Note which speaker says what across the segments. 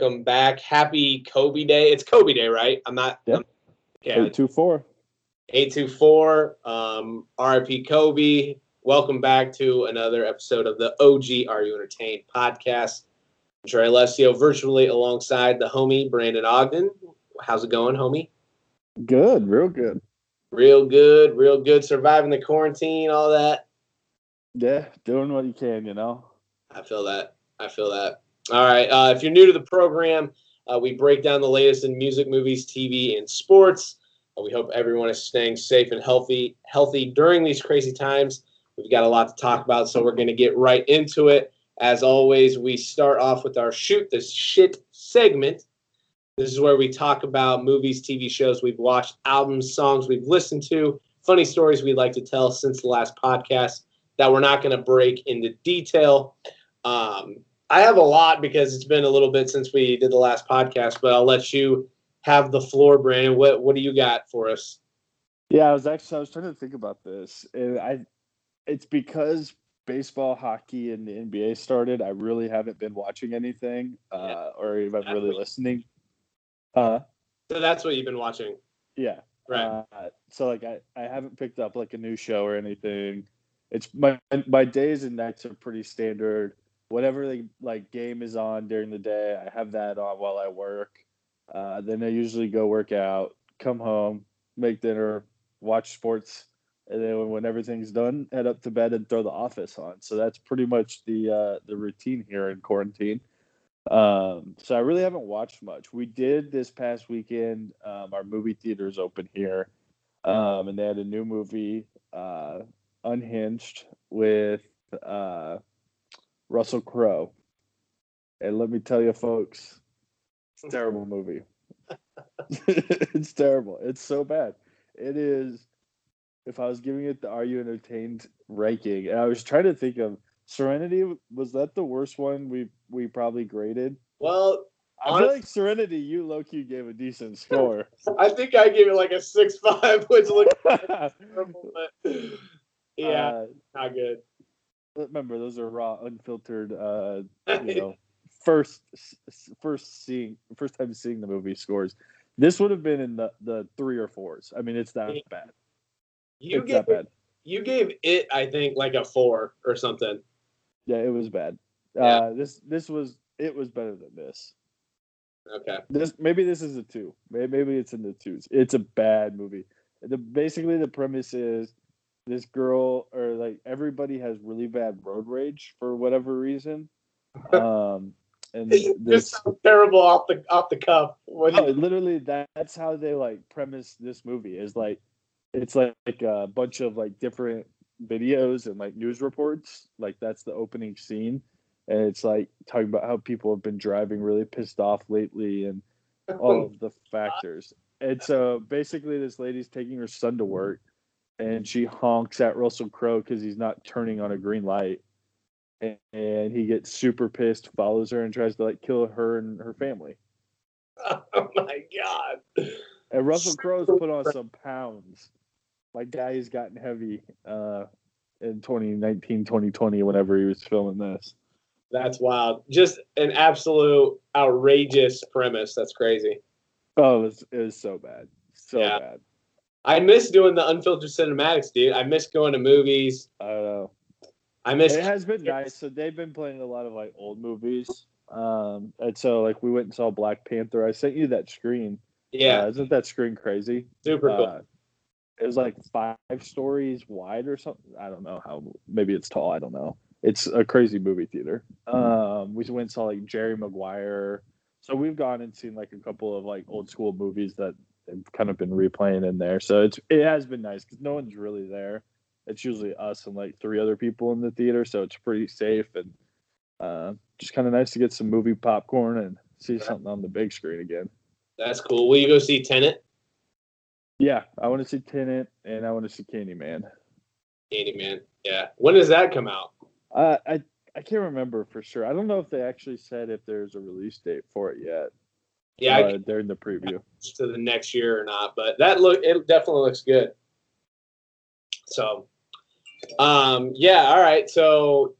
Speaker 1: Welcome back. Happy Kobe Day. It's Kobe Day, right? I'm not.
Speaker 2: Yep.
Speaker 1: I'm- yeah.
Speaker 2: Eight two four.
Speaker 1: 824 um RIP Kobe. Welcome back to another episode of the OG Are You Entertained podcast. I'm Trey Alessio virtually alongside the homie Brandon Ogden. How's it going, homie?
Speaker 2: Good, real good.
Speaker 1: Real good, real good. Surviving the quarantine, all that.
Speaker 2: Yeah, doing what you can, you know.
Speaker 1: I feel that. I feel that. All right. Uh, if you're new to the program, uh, we break down the latest in music, movies, TV, and sports. Uh, we hope everyone is staying safe and healthy, healthy during these crazy times. We've got a lot to talk about, so we're going to get right into it. As always, we start off with our shoot the shit segment. This is where we talk about movies, TV shows we've watched, albums, songs we've listened to, funny stories we'd like to tell since the last podcast that we're not going to break into detail. Um, I have a lot because it's been a little bit since we did the last podcast, but I'll let you have the floor, Brandon. What what do you got for us?
Speaker 2: Yeah, I was actually I was trying to think about this, and I, it's because baseball, hockey, and the NBA started. I really haven't been watching anything, uh,
Speaker 1: Yeah.
Speaker 2: or even
Speaker 1: That's
Speaker 2: really listening. Uh,
Speaker 1: So that's what you've been watching,
Speaker 2: yeah.
Speaker 1: right?
Speaker 2: Uh, so like I, I haven't picked up like a new show or anything. It's my my days and nights are pretty standard. Whatever the like game is on during the day, I have that on while I work. Uh, then I usually go work out, come home, make dinner, watch sports, and then when, everything's done, head up to bed and throw the office on. So that's pretty much the uh, the routine here in quarantine. Um, so I really haven't watched much. We did this past weekend. Um, our movie theater is open here, um, and they had a new movie, uh, Unhinged, with uh, Russell Crowe. And let me tell you, folks, it's a terrible movie. it's terrible. It's so bad. It is. If I was giving it the Are You Entertained ranking, and I was trying to think of Serenity, was that the worst one we we probably graded?
Speaker 1: Well,
Speaker 2: I
Speaker 1: Honest-
Speaker 2: feel like Serenity, you low key gave a decent score.
Speaker 1: I think I gave it like a six five, which looks terrible, but yeah,
Speaker 2: Uh,
Speaker 1: not good.
Speaker 2: Remember, those are raw, unfiltered. Uh, you know, first first seeing first time seeing the movie scores. This would have been in the the three or fours. I mean, it's that bad.
Speaker 1: you
Speaker 2: it's
Speaker 1: gave
Speaker 2: that bad.
Speaker 1: you gave it, I think, like a four or something.
Speaker 2: Yeah, it was bad.
Speaker 1: Yeah.
Speaker 2: Uh, this this was it was better than this.
Speaker 1: Okay.
Speaker 2: This maybe this is a two. Maybe, maybe it's in the twos. It's a bad movie. The basically the premise is this girl or like everybody has really bad road rage for whatever reason. Um, and
Speaker 1: This terrible off the off the cuff. What
Speaker 2: no, literally that, that's how they like premise this movie is like it's like, like a bunch of like different videos and like news reports. Like that's the opening scene. And it's like talking about how people have been driving really pissed off lately and all of the factors. And so basically, this lady's taking her son to work, and she honks at Russell Crowe because he's not turning on a green light, and, and he gets super pissed, follows her, and tries to like kill her and her family.
Speaker 1: oh my god.
Speaker 2: And Russell Crowe's put on some pounds. My guy has gotten heavy uh, in 2019, 2020, whenever he was filming this.
Speaker 1: That's wild. Just an absolute outrageous premise. That's crazy.
Speaker 2: Oh, it was, it was so bad. So
Speaker 1: Yeah.
Speaker 2: bad.
Speaker 1: I miss doing the unfiltered cinematics, dude. I miss going to movies.
Speaker 2: I don't know.
Speaker 1: I miss
Speaker 2: it has been nice. So they've been playing a lot of like old movies. Um, and so like we went and saw Black Panther. I sent you that screen.
Speaker 1: yeah,
Speaker 2: Uh, isn't that screen crazy?
Speaker 1: super cool.
Speaker 2: Uh, it was like five stories wide or something. I don't know how. Maybe it's tall. I don't know. It's a crazy movie theater. Um, we went and saw like Jerry Maguire. So we've gone and seen like a couple of like old school movies that have kind of been replaying in there. So it's it has been nice because no one's really there. It's usually us and like three other people in the theater, so it's pretty safe and uh, just kind of nice to get some movie popcorn and see something on the big screen again.
Speaker 1: That's cool. Will you go see Tenet?
Speaker 2: Yeah, I want to see Tenet and I want to see Candyman.
Speaker 1: Candyman. Yeah. When does that come out?
Speaker 2: Uh, I I can't remember for sure. I don't know if they actually said if there's a release date for it yet.
Speaker 1: Yeah,
Speaker 2: uh, during the preview.
Speaker 1: to the next year or not, but that look it definitely looks good. So, um, yeah, all right. So,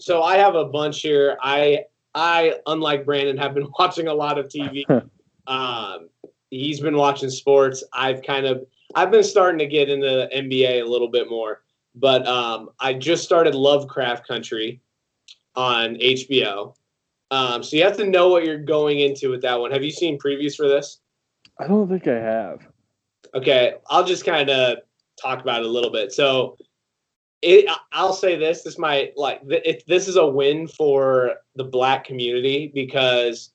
Speaker 1: so I have a bunch here. I I, unlike Brandon, have been watching a lot of TV. um, he's been watching sports. I've kind of I've been starting to get into the NBA a little bit more, but um, I just started Lovecraft Country on HBO. Um, so you have to know what you're going into with that one. Have you seen previews for this?
Speaker 2: I don't think I have.
Speaker 1: Okay, I'll just kind of talk about it a little bit. So, it, I'll say this: this might like it, this is a win for the black community because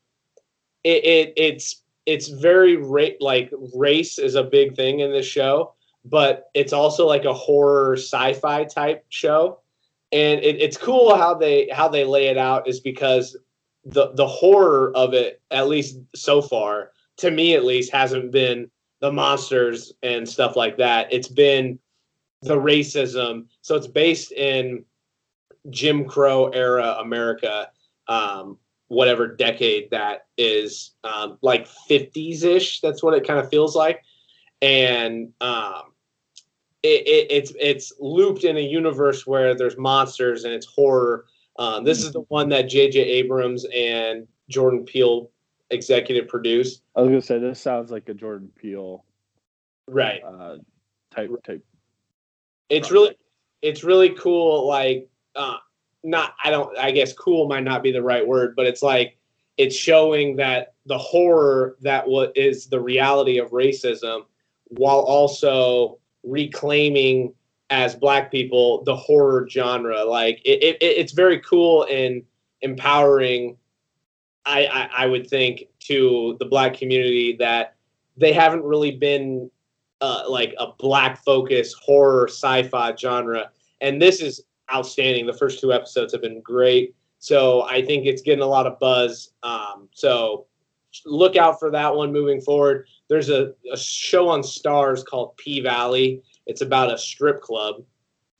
Speaker 1: it, it it's it's very ra- like race is a big thing in this show, but it's also like a horror sci-fi type show, and it, it's cool how they how they lay it out is because the the horror of it, at least so far, to me at least, hasn't been the monsters and stuff like that. It's been the racism. So it's based in Jim Crow era America, um, whatever decade that is, um, like 50s ish. That's what it kind of feels like. And um, it, it, it's it's looped in a universe where there's monsters and it's horror. Um, this is the one that J.J. Abrams and Jordan Peele executive produced.
Speaker 2: I was gonna say this sounds like a Jordan Peele
Speaker 1: right
Speaker 2: uh, type type.
Speaker 1: It's project. really it's really cool. Like uh, not I don't I guess cool might not be the right word, but it's like it's showing that the horror that what is the reality of racism, while also reclaiming as black people the horror genre. Like it, it it's very cool and empowering I, I, I would think to the black community that they haven't really been uh, like a black focus horror sci-fi genre, and this is outstanding. The first two episodes have been great, so I think it's getting a lot of buzz. Um, so look out for that one moving forward. There's a, a show on Starz called P Valley. It's about a strip club.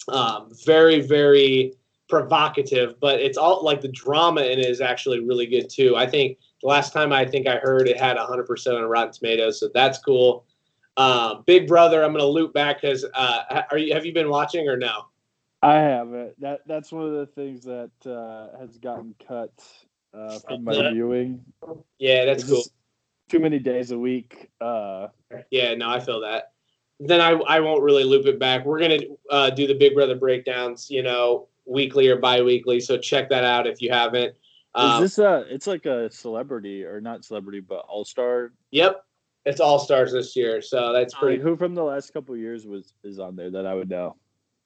Speaker 1: Um, very very provocative, but it's all like the drama in it is actually really good too. I think the last time I think I heard it had 100% on Rotten Tomatoes, so that's cool. Um, Big Brother, I'm going to loop back because uh, are you have you been watching or no?
Speaker 2: I haven't. That that's one of the things that uh, has gotten cut uh, from my yeah. viewing.
Speaker 1: Yeah, that's it's cool.
Speaker 2: Too many days a week. Uh,
Speaker 1: yeah, no, I feel that. Then I I won't really loop it back. We're gonna uh, do the Big Brother breakdowns. You know, weekly or bi-weekly. So check that out if you haven't.
Speaker 2: Um, Is this a? It's like a celebrity or not celebrity, but all star.
Speaker 1: Yep, it's all stars this year. So that's pretty.
Speaker 2: Like who from the last couple years was is on there that I would know?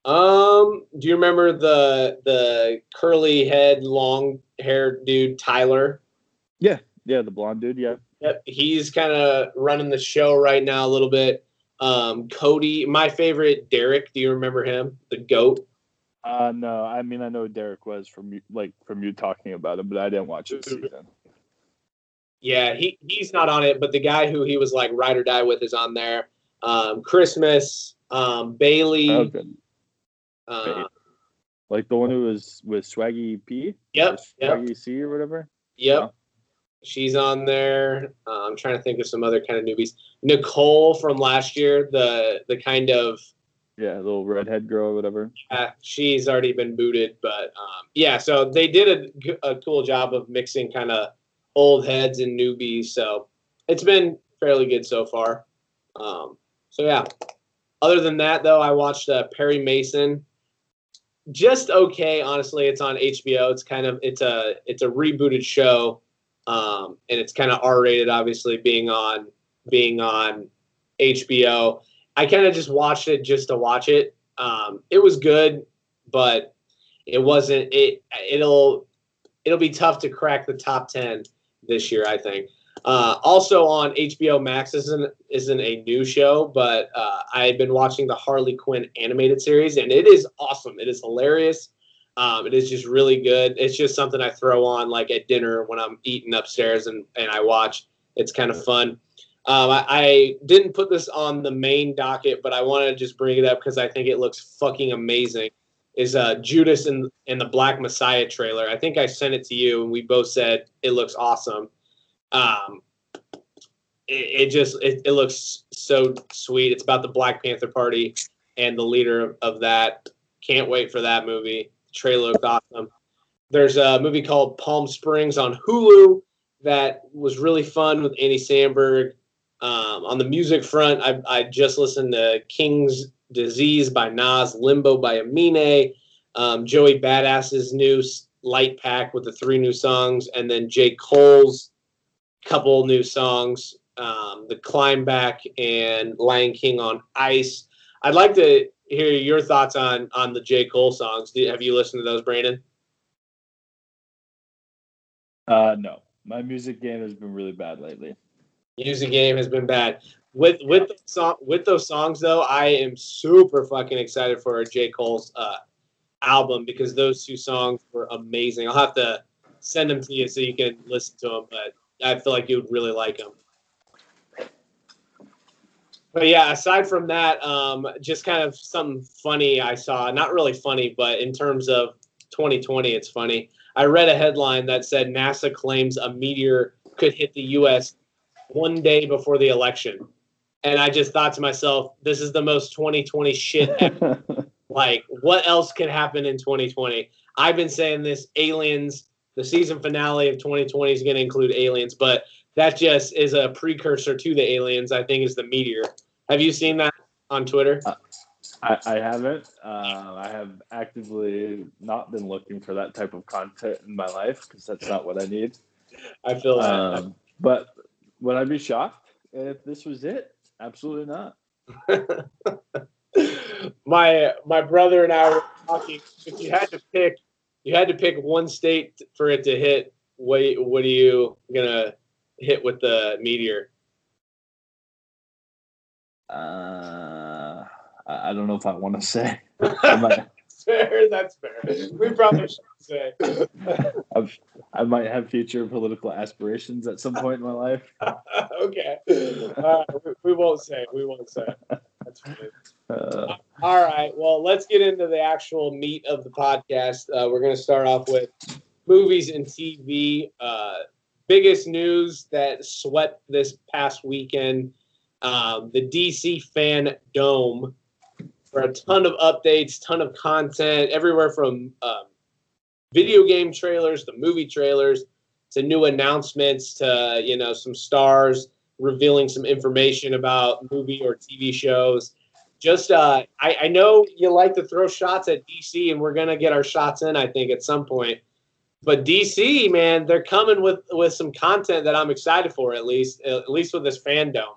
Speaker 1: Um, do you remember the the curly head, long haired dude Tyler?
Speaker 2: Yeah, yeah, the blonde dude. Yeah.
Speaker 1: Yep, he's kind of running the show right now a little bit. Um, Cody, my favorite, Derrick. Do you remember him? The goat.
Speaker 2: Uh, no, I mean I know Derrick was from you, like from you talking about him, but I didn't watch this season.
Speaker 1: Yeah, he he's not on it, but the guy who he was like ride or die with is on there. Um, Christmas, um, Bayleigh, oh,
Speaker 2: uh, like the one who was with Swaggy P.
Speaker 1: Yep,
Speaker 2: Swaggy
Speaker 1: yep.
Speaker 2: C or whatever.
Speaker 1: Yep, she's on there. Uh, I'm trying to think of some other kind of newbies. Nicole from last year, the the kind of
Speaker 2: yeah, little redhead girl or whatever.
Speaker 1: Uh, she's already been booted, but um, yeah, so they did a, a cool job of mixing kind of old heads and newbies. So it's been fairly good so far. Um, so yeah. Other than that, though, I watched uh, Perry Mason. Just okay, honestly. It's on HBO. It's kind of it's a it's a rebooted show, um, and it's kind of R rated, obviously being on being on HBO I kind of just watched it just to watch it. Um, it was good, but it wasn't. It it'll it'll be tough to crack the top ten this year. I think. Uh, also on HBO Max isn't isn't a new show, but uh, I've been watching the Harley Quinn animated series, and it is awesome. It is hilarious. Um, it is just really good. It's just something I throw on like at dinner when I'm eating upstairs and and I watch. It's kind of fun. Um, I, I, didn't put this on the main docket, but I want to just bring it up because I think it looks fucking amazing. Is uh, Judas and and the Black Messiah trailer? I think I sent it to you, and we both said it looks awesome. Um, it, it just it, it looks so sweet. It's about the Black Panther Party and the leader of, of that. Can't wait for that movie. Trailer looks awesome. there's a movie called Palm Springs on Hulu that was really fun with Andy Samberg. Um, on the music front, I, I just listened to King's Disease by Nas, Limbo by Amine, um, Joey Badass's new Light Pack with the three new songs, and then J. Cole's couple new songs, um, The Climb Back and Lion King on Ice. I'd like to hear your thoughts on on the J. Cole songs. Have you listened to those, Brandon?
Speaker 2: Uh, no, my music game has been really bad lately.
Speaker 1: Music game has been bad. With with the song with those songs though, I am super fucking excited for J. Cole's uh, album because those two songs were amazing. I'll have to send them to you so you can listen to them, but I feel like you would really like them. But yeah, aside from that, um, just kind of something funny I saw. Not really funny, but in terms of 2020, it's funny. I read a headline that said NASA claims a meteor could hit the U.S. one day before the election. And I just thought to myself, this is the most 2020 shit ever. like, what else could happen in 2020? I've been saying this aliens, the season finale of 2020 is going to include aliens, but that just is a precursor to the aliens, I think, is the meteor. Have you seen that on Twitter? Uh,
Speaker 2: I, I haven't. Uh, I have actively not been looking for that type of content in my life because that's not what I need.
Speaker 1: I feel that. Um,
Speaker 2: but would I be shocked if this was it? Absolutely not.
Speaker 1: my my brother and I were talking. If you had to pick, you had to pick one state for it to hit. What what are you gonna hit with the meteor?
Speaker 2: Uh, I don't know if I want to say.
Speaker 1: that's fair. That's fair. We probably should say.
Speaker 2: I've, I might have future political aspirations at some point in my life.
Speaker 1: okay. Uh, we, we, won't say. We won't say. That's. Uh, all right. Well, let's get into the actual meat of the podcast. Uh, we're going to start off with movies and TV. Uh, biggest news that swept this past weekend um, the DC Fan Dome for a ton of updates, ton of content, everywhere from um, video game trailers to movie trailers to new announcements to you know some stars revealing some information about movie or TV shows. Just uh, I, I know you like to throw shots at DC, and we're gonna get our shots in. I think at some point. But DC, man, they're coming with with some content that I'm excited for. At least, at least with this FanDome.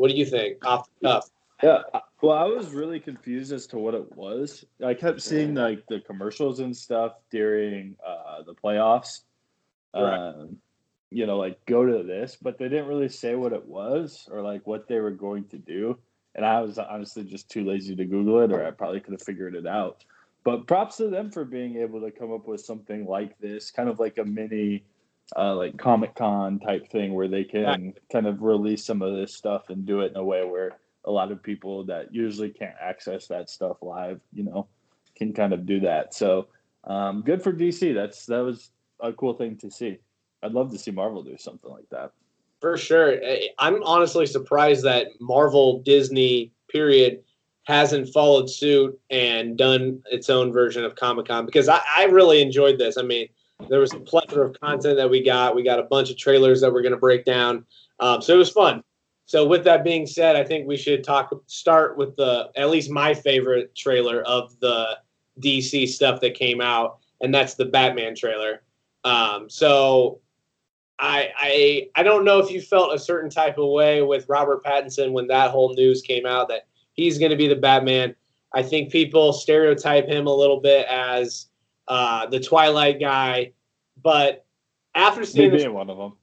Speaker 1: What do you think off the cuff?
Speaker 2: Yeah, well, I was really confused as to what it was. I kept seeing like the commercials and stuff during uh, the playoffs. Right. Um, you know, like go to this, but they didn't really say what it was or like what they were going to do. And I was honestly just too lazy to Google it, or I probably could have figured it out. But props to them for being able to come up with something like this, kind of like a mini uh, like Comic Con type thing where they can kind of release some of this stuff and do it in a way where a lot of people that usually can't access that stuff live, you know, can kind of do that. So um, good for DC. That's that was a cool thing to see. I'd love to see Marvel do something like that.
Speaker 1: For sure. I'm honestly surprised that Marvel Disney period hasn't followed suit and done its own version of Comic Con because I, I really enjoyed this. I mean, there was a plethora of content that we got. We got a bunch of trailers that we're going to break down. Um, so it was fun. So with that being said, I think we should talk. Start with the at least my favorite trailer of the DC stuff that came out, and that's the Batman trailer. Um, so I, I I don't know if you felt a certain type of way with Robert Pattinson when that whole news came out that he's going to be the Batman. I think people stereotype him a little bit as uh, the Twilight guy. But after seeing
Speaker 2: me being this, one of them,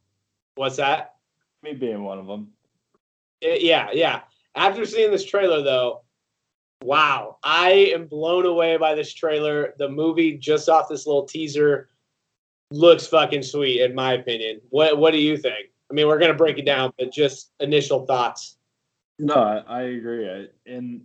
Speaker 1: what's that?
Speaker 2: Me being one of them.
Speaker 1: It, yeah, yeah. After seeing this trailer, though, wow, I am blown away by this trailer. The movie, just off this little teaser, looks fucking sweet, in my opinion. What What do you think? I mean, we're gonna break it down, but just initial thoughts.
Speaker 2: No, I, I agree. I, and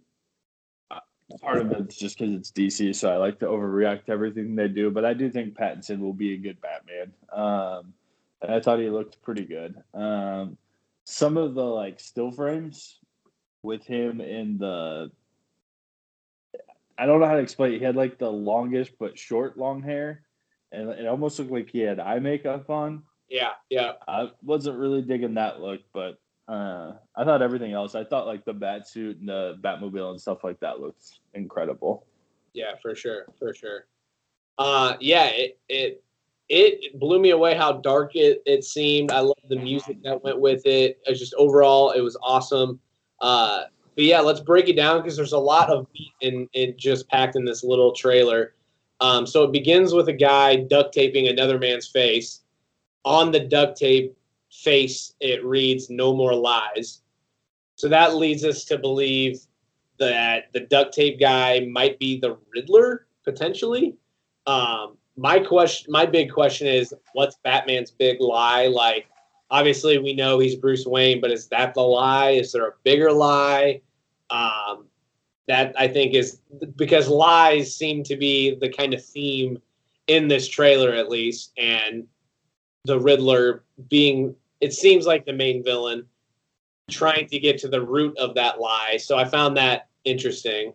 Speaker 2: part of it's just because it's DC, so I like to overreact to everything they do. But I do think Pattinson will be a good Batman. Um, and I thought he looked pretty good. Um, some of the like still frames with him in the I don't know how to explain. It. He had like the longest but short long hair, and it almost looked like he had eye makeup on.
Speaker 1: Yeah, yeah.
Speaker 2: I wasn't really digging that look, but uh, I thought everything else. I thought like the bat suit and the Batmobile and stuff like that looks incredible.
Speaker 1: Yeah, for sure, for sure. Uh, yeah, it it it blew me away how dark it it seemed. I love the music that went with it. It's just overall, it was awesome. Uh, but yeah, let's break it down because there's a lot of meat in, in just packed in this little trailer. Um, so it begins with a guy duct taping another man's face. On the duct tape face, it reads "No more lies." So that leads us to believe that the duct tape guy might be the Riddler potentially. Um, my question, my big question is, what's Batman's big lie? Like, obviously, we know he's Bruce Wayne, but is that the lie? Is there a bigger lie? Um, that I think is because lies seem to be the kind of theme in this trailer, at least, and the Riddler being, it seems like the main villain trying to get to the root of that lie. So I found that interesting.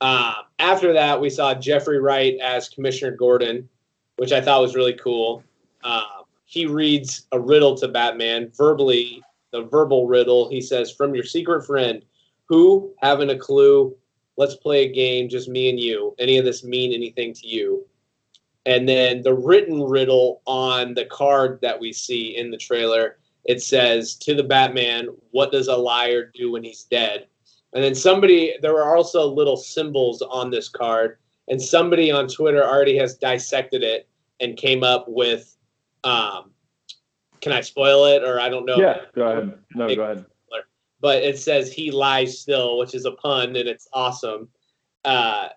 Speaker 1: Um, after that, we saw Jeffrey Wright as Commissioner Gordon, which I thought was really cool. Uh, he reads a riddle to Batman verbally, the verbal riddle. He says, From your secret friend, who, having a clue, let's play a game, just me and you. Any of this mean anything to you? And then the written riddle on the card that we see in the trailer, it says, To the Batman, what does a liar do when he's dead? And then somebody, there were also little symbols on this card, and somebody on Twitter already has dissected it and came up with. Um, can I spoil it, or I don't know?
Speaker 2: Yeah, go ahead. No, go ahead.
Speaker 1: But it says he lies still, which is a pun, and it's awesome. Uh,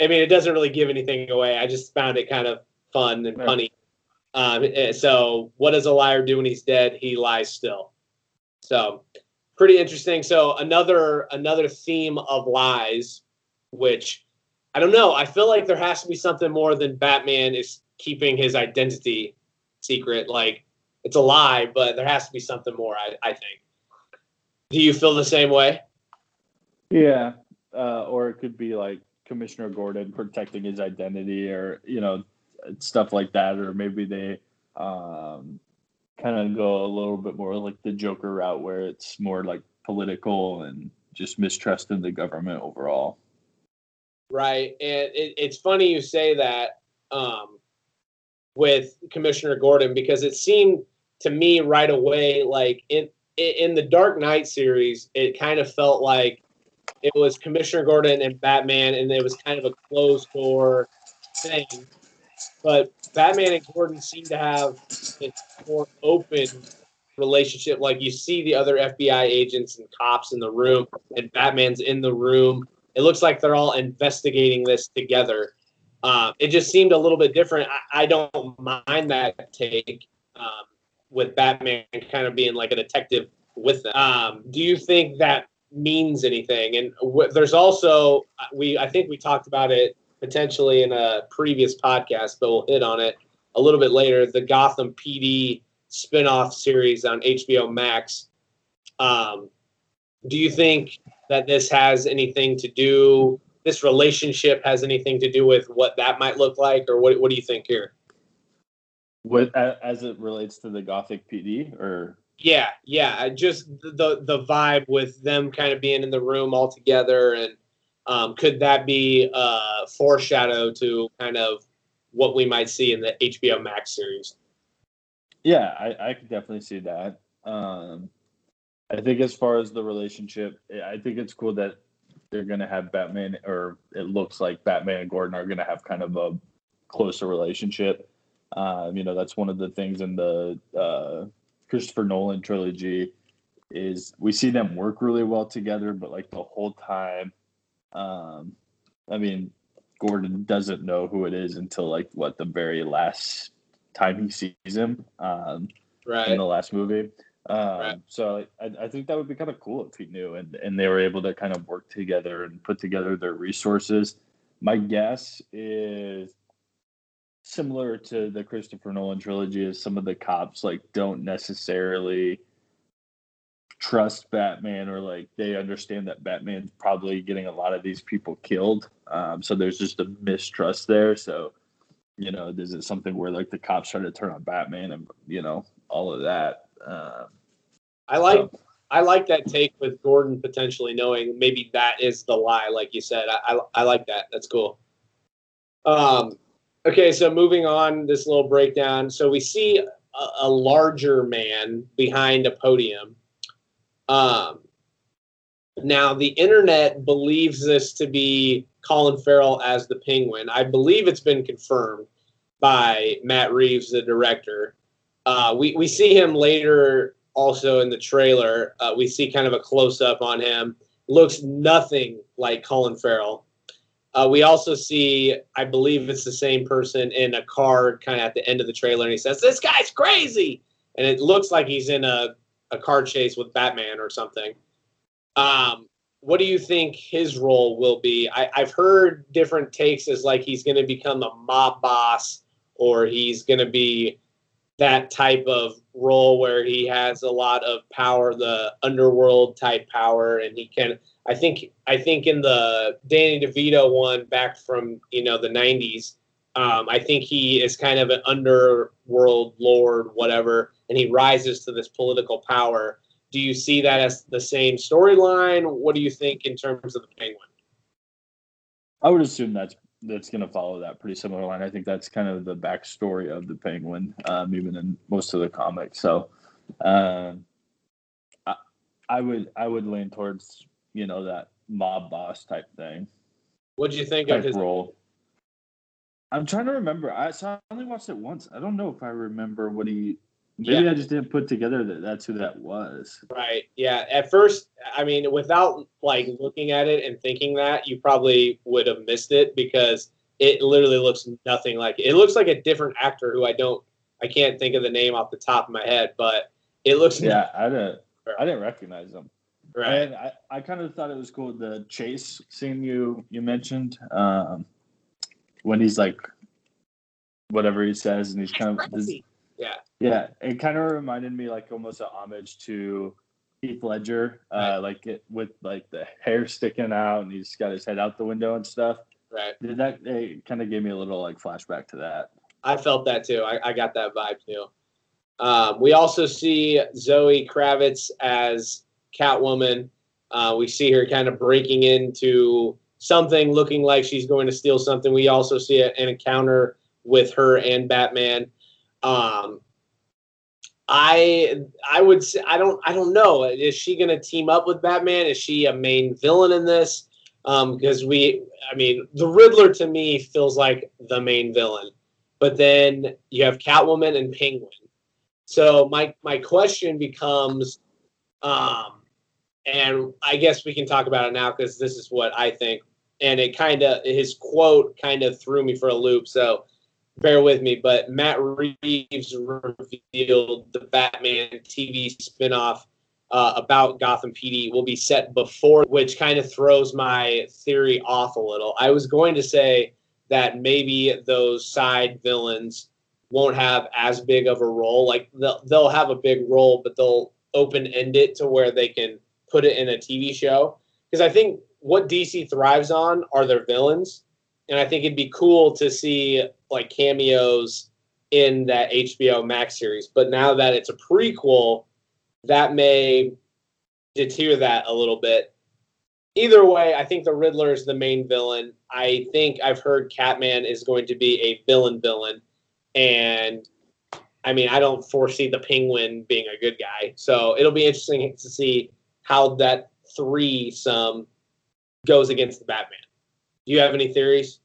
Speaker 1: I mean, it doesn't really give anything away. I just found it kind of fun and funny. Um, eh, so, what does a liar do when he's dead? He lies still. So, pretty interesting. So another another theme of lies, which I don't know. I feel like there has to be something more than Batman is keeping his identity secret. Like it's a lie, but there has to be something more. I, I think. Do you feel the same way?
Speaker 2: Yeah, uh, or it could be like Commissioner Gordon protecting his identity, or you know, stuff like that, or maybe they um, kind of go a little bit more like the Joker route, where it's more like political and just mistrust in the government overall.
Speaker 1: Right, and it, it's funny you say that um, with Commissioner Gordon because it seemed to me right away like in in the Dark Knight series, it kind of felt like it was Commissioner Gordon and Batman, and it was kind of a closed door thing. But Batman and Gordon seem to have a more open relationship. Like you see the other FBI agents and cops in the room, and Batman's in the room. It looks like they're all investigating this together. Uh, it just seemed a little bit different. I, I don't mind that take um, with Batman kind of being like a detective with them. Um, do you think that means anything? And w- there's also we I think we talked about it potentially in a previous podcast, but we'll hit on it a little bit later. The Gotham PD spin-off series on HBO Max. Um, do you think that this has anything to do? This relationship has anything to do with what that might look like, or what? What do you think here?
Speaker 2: What as it relates to the Gotham PD, or
Speaker 1: yeah, yeah, just the the vibe with them kind of being in the room all together, and um, could that be a foreshadow to kind of what we might see in the HBO Max series?
Speaker 2: Yeah, I, I could definitely see that. Um, I think as far as the relationship, I think it's cool that they're going to have Batman, or it looks like Batman and Gordon are going to have kind of a closer relationship. Um, you know, that's one of the things in the uh, Christopher Nolan trilogy is we see them work really well together, but like the whole time um, I mean, Gordon doesn't know who it is until like what the very last time he sees him um, right. in the last movie. Um, right. So I, I think that would be kind of cool if he knew and, and they were able to kind of work together and put together their resources. My guess is similar to the Christopher Nolan trilogy is some of the cops like don't necessarily trust Batman or like they understand that Batman's probably getting a lot of these people killed. Um, so there's just a mistrust there. So you know, this is it something where like the cops try to turn on Batman and you know all of that? Uh,
Speaker 1: I like so. I like that take with Gordon potentially knowing maybe that is the lie, like you said. I I, I like that. That's cool. Um, okay, so moving on, this little breakdown. So we see a, a larger man behind a podium. Um, now the internet believes this to be Colin Farrell as the Penguin. I believe it's been confirmed by Matt Reeves, the director. Uh, we we see him later also in the trailer. Uh, we see kind of a close up on him. Looks nothing like Colin Farrell. Uh, we also see, I believe it's the same person in a car kind of at the end of the trailer, and he says, This guy's crazy. And it looks like he's in a, a car chase with Batman or something. Um, what do you think his role will be? I, I've heard different takes as like he's going to become a mob boss or he's going to be that type of role where he has a lot of power, the underworld type power, and he can. I think I think in the Danny DeVito one back from you know the '90s, um, I think he is kind of an underworld lord, whatever, and he rises to this political power do you see that as the same storyline? What do you think in terms of the Penguin?
Speaker 2: I would assume that's that's going to follow that pretty similar line. I think that's kind of the backstory of the Penguin, um, even in most of the comics. So, I, I would I would lean towards you know that mob boss type thing.
Speaker 1: What do you think of his role?
Speaker 2: I'm trying to remember. I, so I only watched it once. I don't know if I remember what he Maybe yeah. I just didn't put together that that's who that was.
Speaker 1: Right. Yeah. At first, I mean, without like looking at it and thinking that, you probably would have missed it because it literally looks nothing like it. it looks like a different actor who I don't, I can't think of the name off the top of my head, but it looks.
Speaker 2: Yeah, I didn't. I didn't recognize him. Right. And I, I kind of thought it was cool the chase scene you you mentioned um, when he's like whatever he says and he's kind of this,
Speaker 1: yeah.
Speaker 2: Yeah. It kind of reminded me like almost a homage to Heath Ledger, uh, right. like it with like the hair sticking out and he's got his head out the window and stuff.
Speaker 1: Right.
Speaker 2: Did that it kind of gave me a little like flashback to that.
Speaker 1: I felt that too. I, I got that vibe too. Um, we also see Zoe Kravitz as Catwoman. Uh, we see her kind of breaking into something, looking like she's going to steal something. We also see an encounter with her and Batman. Um, I I would say I don't I don't know. Is she going to team up with Batman? Is she a main villain in this? Because um, we, I mean, the Riddler to me feels like the main villain, but then you have Catwoman and Penguin. So my my question becomes, um, and I guess we can talk about it now because this is what I think. And it kind of his quote kind of threw me for a loop. So bear with me, but Matt Reeves revealed the Batman TV spinoff uh, about Gotham PD will be set before, which kind of throws my theory off a little. I was going to say that maybe those side villains won't have as big of a role. Like they'll, they'll have a big role, but they'll open end it to where they can put it in a TV show. Because I think what DC thrives on are their villains and I think it'd be cool to see like cameos in that HBO Max series. But now that it's a prequel, that may deter that a little bit. Either way, I think the Riddler is the main villain. I think I've heard Catman is going to be a villain villain, and I mean I don't foresee the Penguin being a good guy. So it'll be interesting to see how that three some goes against the Batman. Do you have any theories?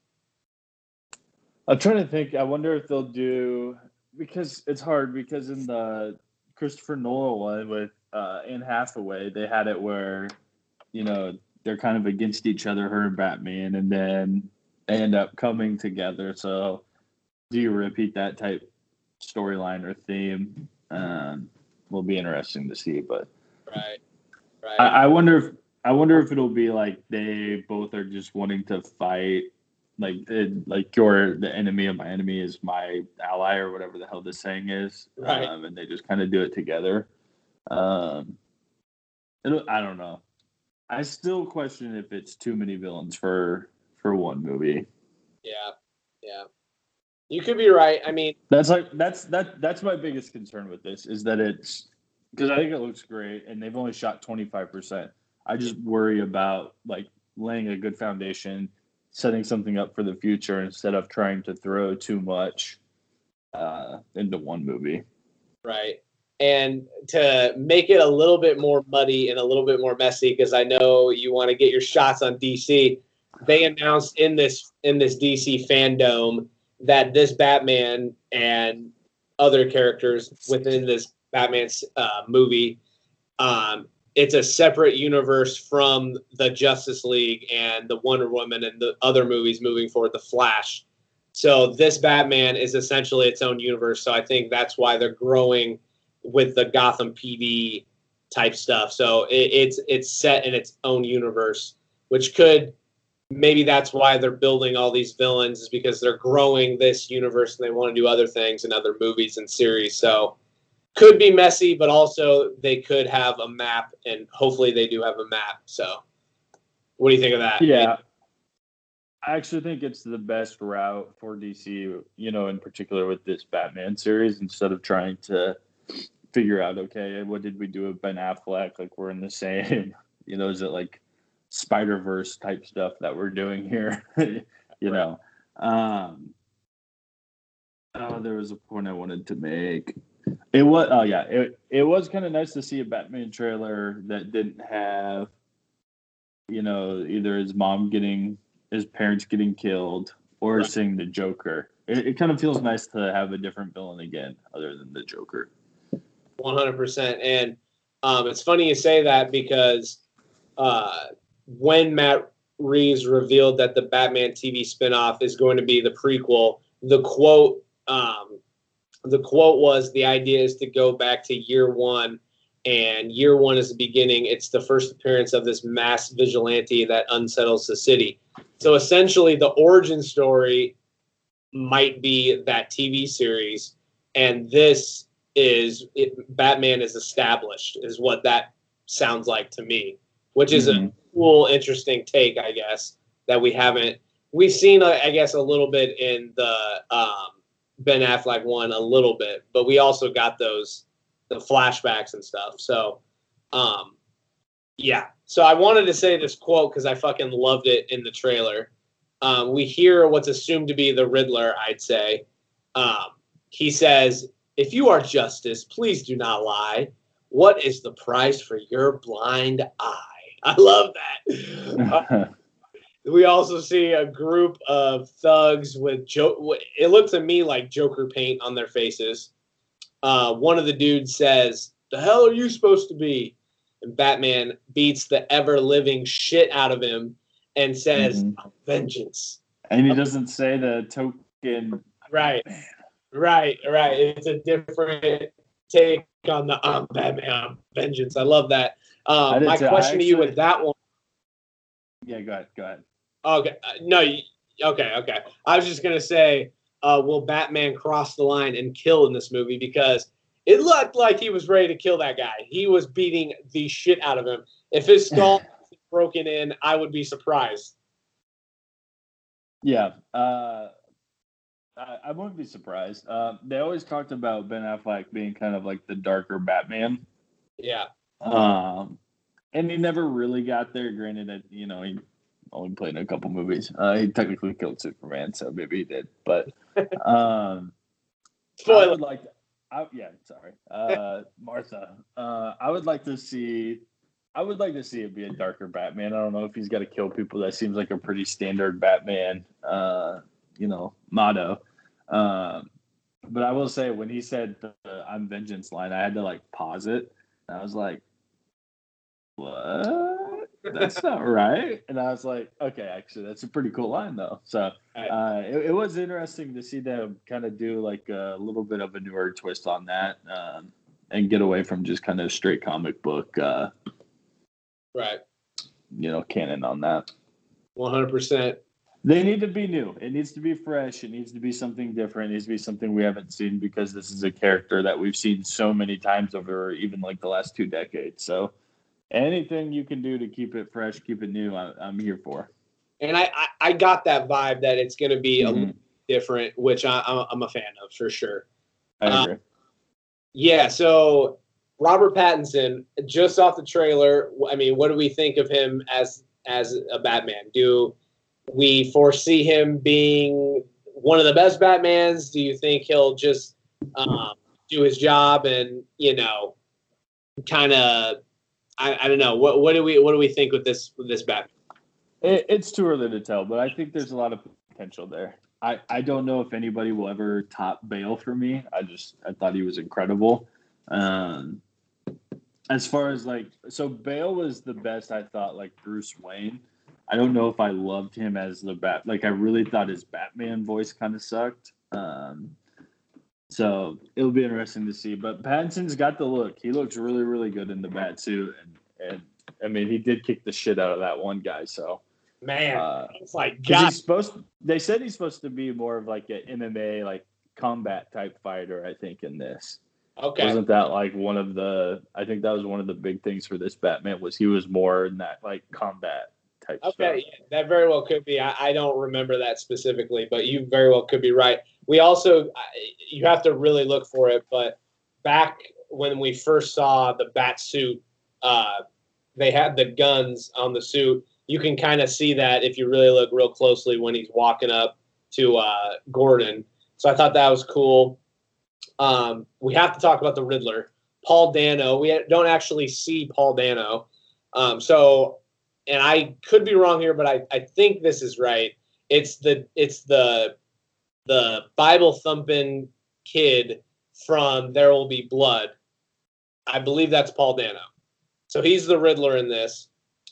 Speaker 2: I'm trying to think. I wonder if they'll do because it's hard because in the Christopher Nolan one with uh, Anne Hathaway, they had it where you know they're kind of against each other, her and Batman, and then they end up coming together. So, do you repeat that type storyline or theme? Um, will be interesting to see, but
Speaker 1: right, right.
Speaker 2: I, I wonder if I wonder if it'll be like they both are just wanting to fight like it, like you're the enemy of my enemy is my ally or whatever the hell this saying is
Speaker 1: right.
Speaker 2: um, and they just kind of do it together um i don't know i still question if it's too many villains for for one movie
Speaker 1: yeah yeah You could be right. I mean,
Speaker 2: That's like that's that that's my biggest concern with this is that it's because I think it looks great and they've only shot twenty five percent. I just worry about like laying a good foundation, setting something up for the future instead of trying to throw too much uh, into one movie.
Speaker 1: right. And to make it a little bit more muddy and a little bit more messy, because I know you want to get your shots on DC. They announced in this in this DC FanDome that this Batman and other characters within this Batman uh, movie, um, it's a separate universe from the Justice League and the Wonder Woman and the other movies moving forward, the Flash. So this Batman is essentially its own universe. So I think that's why they're growing with the Gotham PD type stuff. So it, it's it's set in its own universe, which could maybe that's why they're building all these villains is because they're growing this universe and they want to do other things in other movies and series. So could be messy, but also they could have a map, and hopefully they do have a map. So what do you think of that?
Speaker 2: Yeah. I actually think it's the best route for DC, you know, in particular with this Batman series, instead of trying to figure out, okay, what did we do with Ben Affleck? Like we're in the same, you know, is it like Spider Verse type stuff that we're doing here? you know. Um oh, there was a point I wanted to make. It was oh yeah, it it was kind of nice to see a Batman trailer that didn't have you know, either his mom getting his parents getting killed or
Speaker 1: Right.
Speaker 2: seeing the Joker. It, it kind of feels nice to have a different villain again, other than the Joker.
Speaker 1: One hundred percent. And um, it's funny you say that because uh, when Matt Reeves revealed that the Batman TV spinoff is going to be the prequel, the quote um, the quote was the idea is to go back to year one and year one is the beginning it's the first appearance of this mass vigilante that unsettles the city so essentially the origin story might be that tv series and this is it, batman is established is what that sounds like to me which is a
Speaker 2: Mhm.
Speaker 1: cool interesting take i guess that we haven't we've seen i guess a little bit in the um, ben affleck one a little bit but we also got those the flashbacks and stuff. So um yeah. So i wanted to say this quote because i fucking loved it in the trailer. Um, we hear what's assumed to be the riddler i'd say. Um, he says if you are justice please do not lie. What is the price for your blind eye? I love that. Uh, we also see a group of thugs with jo- it looks to me like joker paint on their faces uh, one of the dudes says the hell are you supposed to be and batman beats the ever-living shit out of him and says
Speaker 2: Mhm.
Speaker 1: vengeance
Speaker 2: and he doesn't say the token.
Speaker 1: right right right it's a different take on the um, batman um, vengeance i love that
Speaker 2: I
Speaker 1: um, my
Speaker 2: too. I
Speaker 1: question to you with that one
Speaker 2: Yeah, go ahead. Go ahead.
Speaker 1: Okay, uh, no, okay, okay. I was just gonna say, uh, will Batman cross the line and kill in this movie because it looked like he was ready to kill that guy. He was beating the shit out of him. If his skull broken in, I would be surprised.
Speaker 2: Yeah, uh, I, I wouldn't be surprised. Uh, they always talked about Ben Affleck being kind of like the darker Batman,
Speaker 1: Yeah,
Speaker 2: um, and he never really got there. Granted, that you know he only played in a couple movies. Uh, he technically killed Superman, so maybe he did. But um, I would like. To, I, yeah, sorry, uh, Martha. Uh, I would like to see. I would like to see it be a darker Batman. I don't know if he's got to kill people. That seems like a pretty standard Batman, uh, you know, motto. Um, but I will say, when he said the "I'm vengeance" line, I had to like pause it. I was like, "What? That's not right." And I was like, "Okay, actually, that's a pretty cool line, though." So uh, it, it was interesting to see them kind of do like a little bit of a newer twist on that um, and get away from just kind of straight comic book, uh,
Speaker 1: Right,
Speaker 2: you know, canon on that.
Speaker 1: one hundred percent.
Speaker 2: They need to be new. It needs to be fresh. It needs to be something different. It needs to be something we haven't seen because this is a character that we've seen so many times over even like the last two decades. So anything you can do to keep it fresh, keep it new, I, I'm here for.
Speaker 1: And I, I, I got that vibe that it's gonna be a
Speaker 2: Mhm.
Speaker 1: different, which I, I'm, I'm a fan of for sure.
Speaker 2: I
Speaker 1: Uh,
Speaker 2: agree.
Speaker 1: Yeah, so Robert Pattinson, just off the trailer, I mean, what do we think of him as as a Batman? Do we foresee him being one of the best Batmans? Do you think he'll just um, do his job and you know, kind of, I, I don't know, what what do we what do we think with this with this Batman?
Speaker 2: It, it's too early to tell, but I think there's a lot of potential there. I, I don't know if anybody will ever top Bale for me. I just I thought he was incredible. Um, as far as like, so Bale was the best. I thought like Bruce Wayne. I don't know if I loved him as the bat. Like I really thought his Batman voice kind of sucked. Um, so it'll be interesting to see. But Pattinson's got the look. He looks really really good in the bat suit, and and I mean he did kick the shit out of that one guy. So.
Speaker 1: Man,
Speaker 2: Uh,
Speaker 1: it's like God.
Speaker 2: he's supposed. They said he's supposed to be more of like an MMA, like combat type fighter. I think in this
Speaker 1: Okay,
Speaker 2: wasn't that like one of the. I think that was one of the big things for this Batman was he was more in that like combat type.
Speaker 1: Okay,
Speaker 2: stuff.
Speaker 1: yeah, that very well could be. I, I don't remember that specifically, but you very well could be right. We also, you have to really look for it, but back when we first saw the bat suit, uh, they had the guns on the suit. You can kind of see that if you really look real closely when he's walking up to uh, Gordon. So I thought that was cool. Um, we have to talk about the Riddler, Paul Dano. We don't actually see Paul Dano. Um, so and I could be wrong here, but I, I think this is right. It's the it's the the Bible thumping kid from There Will Be Blood. I believe that's Paul Dano. So he's the Riddler in this.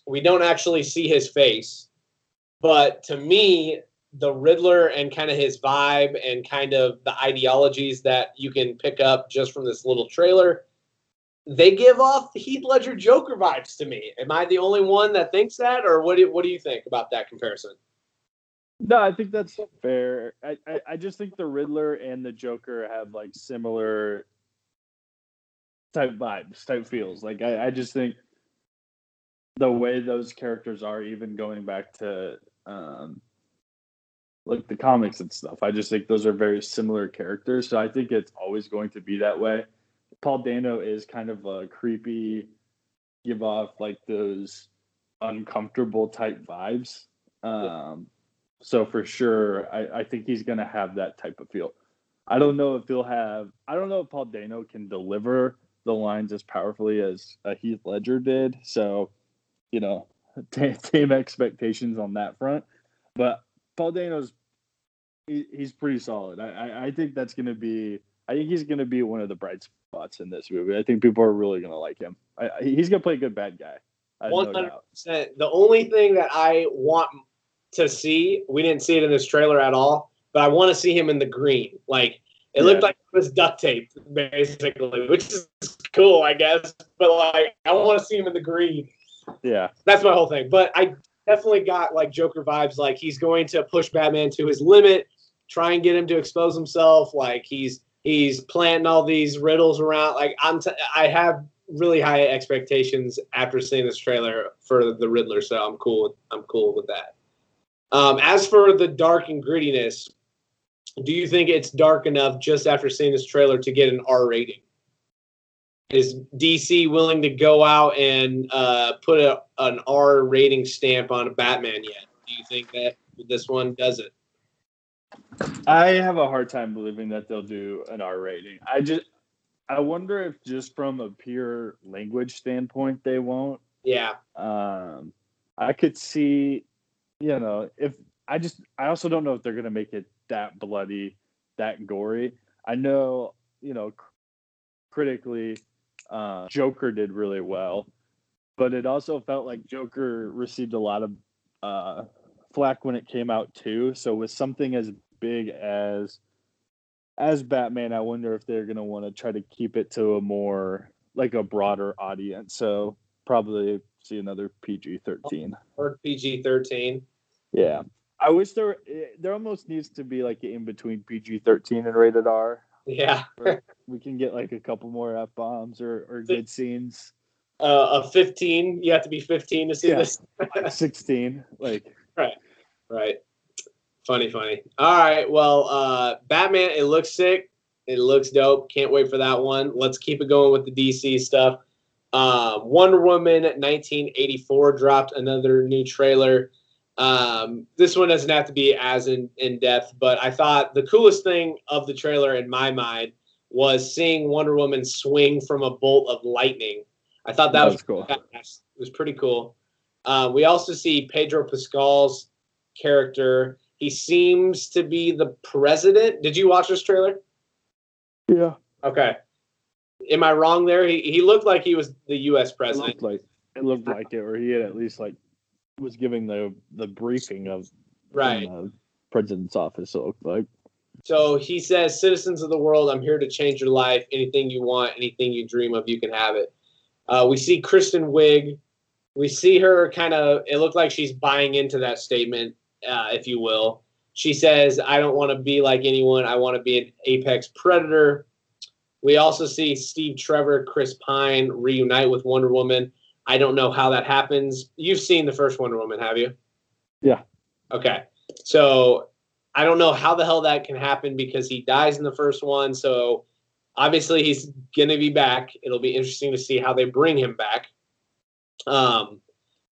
Speaker 1: We don't actually see his face, but to me, the Riddler and kind of his vibe and kind of the ideologies that you can pick up just from this little trailer they give off Heath Ledger Joker vibes to me. Am I the only one that thinks that, or what do what do you think about that comparison?
Speaker 2: No, I think that's fair. I, I I just think the Riddler and the Joker have like similar type vibes, type feels. Like I, I just think the way those characters are, even going back to um like the comics and stuff, I just think those are very similar characters. So I think it's always going to be that way. Paul Dano is kind of a creepy, give off like those uncomfortable type vibes. Um, so for sure, I, I think he's going to have that type of feel. I don't know if he'll have. I don't know if Paul Dano can deliver the lines as powerfully as uh, Heath Ledger did. So, you know, t- tame expectations on that front. But Paul Dano's he, he's pretty solid. I, I, I think that's going to be. I think he's going to be one of the bright spots in this movie. I think people are really going to like him. I, he's going to play a good bad guy. I have no
Speaker 1: One hundred percent. The only thing that I want to see, we didn't see it in this trailer at all, but I want to see him in the green. Like it looked like it was duct tape, basically, which is cool, I guess. But like, I want to see him in the green.
Speaker 2: Yeah.
Speaker 1: That's my whole thing. But I definitely got like Joker vibes. Like he's going to push Batman to his limit, try and get him to expose himself. Like he's he's planting all these riddles around. Like I'm, t- I have really high expectations after seeing this trailer for the Riddler. So I'm cool. With, I'm cool with that. Um, as for the dark and grittiness, do you think it's dark enough just after seeing this trailer to get an R rating? Is DC willing to go out and uh, put a, an R rating stamp on a Batman yet? Do you think that this one does it?
Speaker 2: I have a hard time believing that they'll do an R rating. I just, I wonder if just from a pure language standpoint they won't.
Speaker 1: Yeah,
Speaker 2: Um, I could see, you know, if I just, I also don't know if they're gonna make it that bloody, that gory. I know, you know, cr- critically, uh, Joker did really well, but it also felt like Joker received a lot of uh, flack when it came out too. So with something as big as as Batman, I wonder if they're gonna want to try to keep it to a more like a broader audience. So probably see another PG thirteen.
Speaker 1: or PG thirteen.
Speaker 2: Yeah, I wish there there almost needs to be like in between PG thirteen and rated R.
Speaker 1: Yeah,
Speaker 2: we can get like a couple more f bombs or or good scenes.
Speaker 1: uh, a fifteen. You have to be fifteen to see
Speaker 2: Yeah.
Speaker 1: this.
Speaker 2: Sixteen, like
Speaker 1: right, Right. Funny, funny. All right. Well, uh, Batman, it looks sick. It looks dope. Can't wait for that one. Let's keep it going with the DC stuff. Uh, Wonder Woman 1984 dropped another new trailer. Um, this one doesn't have to be as in, in depth, but I thought the coolest thing of the trailer in my mind was seeing Wonder Woman swing from a bolt of lightning. I thought that,
Speaker 2: That
Speaker 1: was,
Speaker 2: was cool.
Speaker 1: It was pretty cool. Uh, we also see Pedro Pascal's character. He seems to be the president. Did you watch this trailer?
Speaker 2: Yeah.
Speaker 1: Okay. Am I wrong there? He, he looked like he was the U.S.
Speaker 2: It
Speaker 1: president.
Speaker 2: looked like it looked like it, or he had at least like was giving the the briefing of
Speaker 1: Right.
Speaker 2: the president's office. It looked like.
Speaker 1: So he says, "Citizens of the world, I'm here to change your life. Anything you want, anything you dream of, you can have it." Uh, we see Kristen Wiig. We see her kind of. It looked like she's buying into that statement, uh, if you will. She says, "I don't want to be like anyone. I want to be an apex predator." We also see Steve Trevor, Chris Pine reunite with Wonder Woman. I don't know how that happens. You've seen the first Wonder Woman, have you?
Speaker 2: Yeah.
Speaker 1: Okay. So I don't know how the hell that can happen because he dies in the first one. So obviously he's gonna be back. It'll be interesting to see how they bring him back. Um,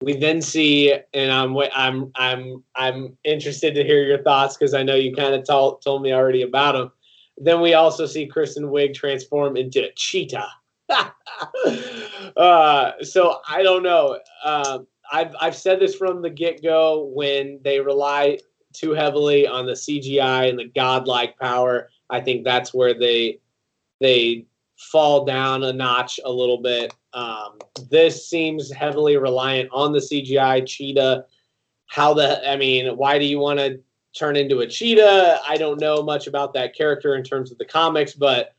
Speaker 1: we then see, and I'm I'm I'm I'm interested to hear your thoughts because I know you kind of told told me already about him. Then we also see Kristen Wiig transform into a cheetah. uh, so I don't know. Um, I've I've said this from the get go when they rely too heavily on the CGI and the godlike power. I think that's where they they fall down a notch a little bit. Um, this seems heavily reliant on the CGI cheetah. How the I mean, why do you want to turn into a cheetah? I don't know much about that character in terms of the comics, but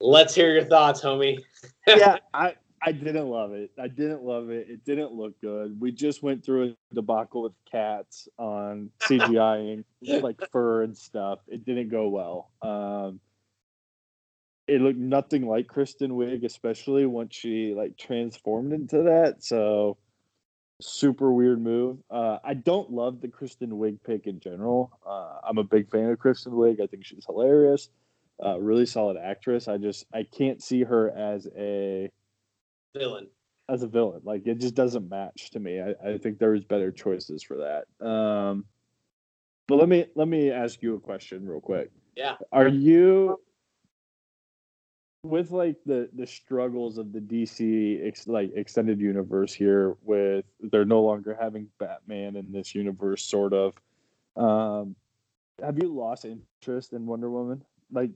Speaker 1: let's hear your thoughts, homie.
Speaker 2: yeah, I I didn't love it. I didn't love it. It didn't look good. We just went through a debacle with cats on CGIing like fur and stuff. It didn't go well. Um, it looked nothing like Kristen Wiig, especially once she like transformed into that. So super weird move. Uh, I don't love the Kristen Wiig pick in general. Uh, I'm a big fan of Kristen Wiig. I think she's hilarious. Uh, really solid actress. I just I can't see her as a
Speaker 1: Villain.
Speaker 2: as a villain. Like it just doesn't match to me. I, I think there's better choices for that. Um, but let me let me ask you a question real quick.
Speaker 1: Yeah.
Speaker 2: Are you with like the the struggles of the DC ex, like extended universe here with they're no longer having Batman in this universe sort of um have you lost interest in Wonder Woman? Like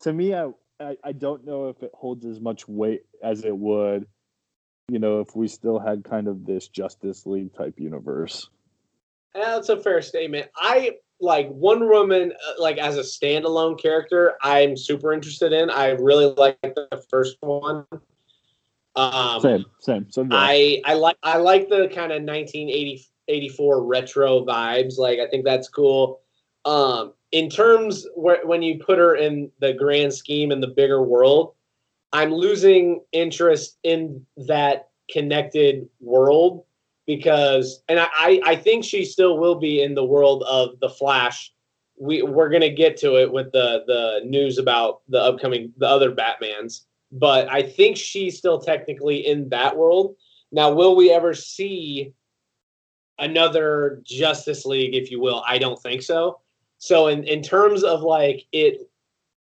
Speaker 2: to me I I, I don't know if it holds as much weight as it would you know if we still had kind of this Justice League type universe.
Speaker 1: That's a fair statement. I like Wonder Woman, uh, like as a standalone character, I'm super interested in. I really like the first one. Um,
Speaker 2: Same, same. So
Speaker 1: I I like I like the kind of 1984 retro vibes. Like I think that's cool. Um, in terms where when you put her in the grand scheme in the bigger world, I'm losing interest in that connected world because and I, I think she still will be in the world of the Flash. We we're gonna get to it with the the news about the upcoming the other Batmans, but I think she's still technically in that world. Now, will we ever see another Justice League, if you will? I don't think so. So in in terms of like it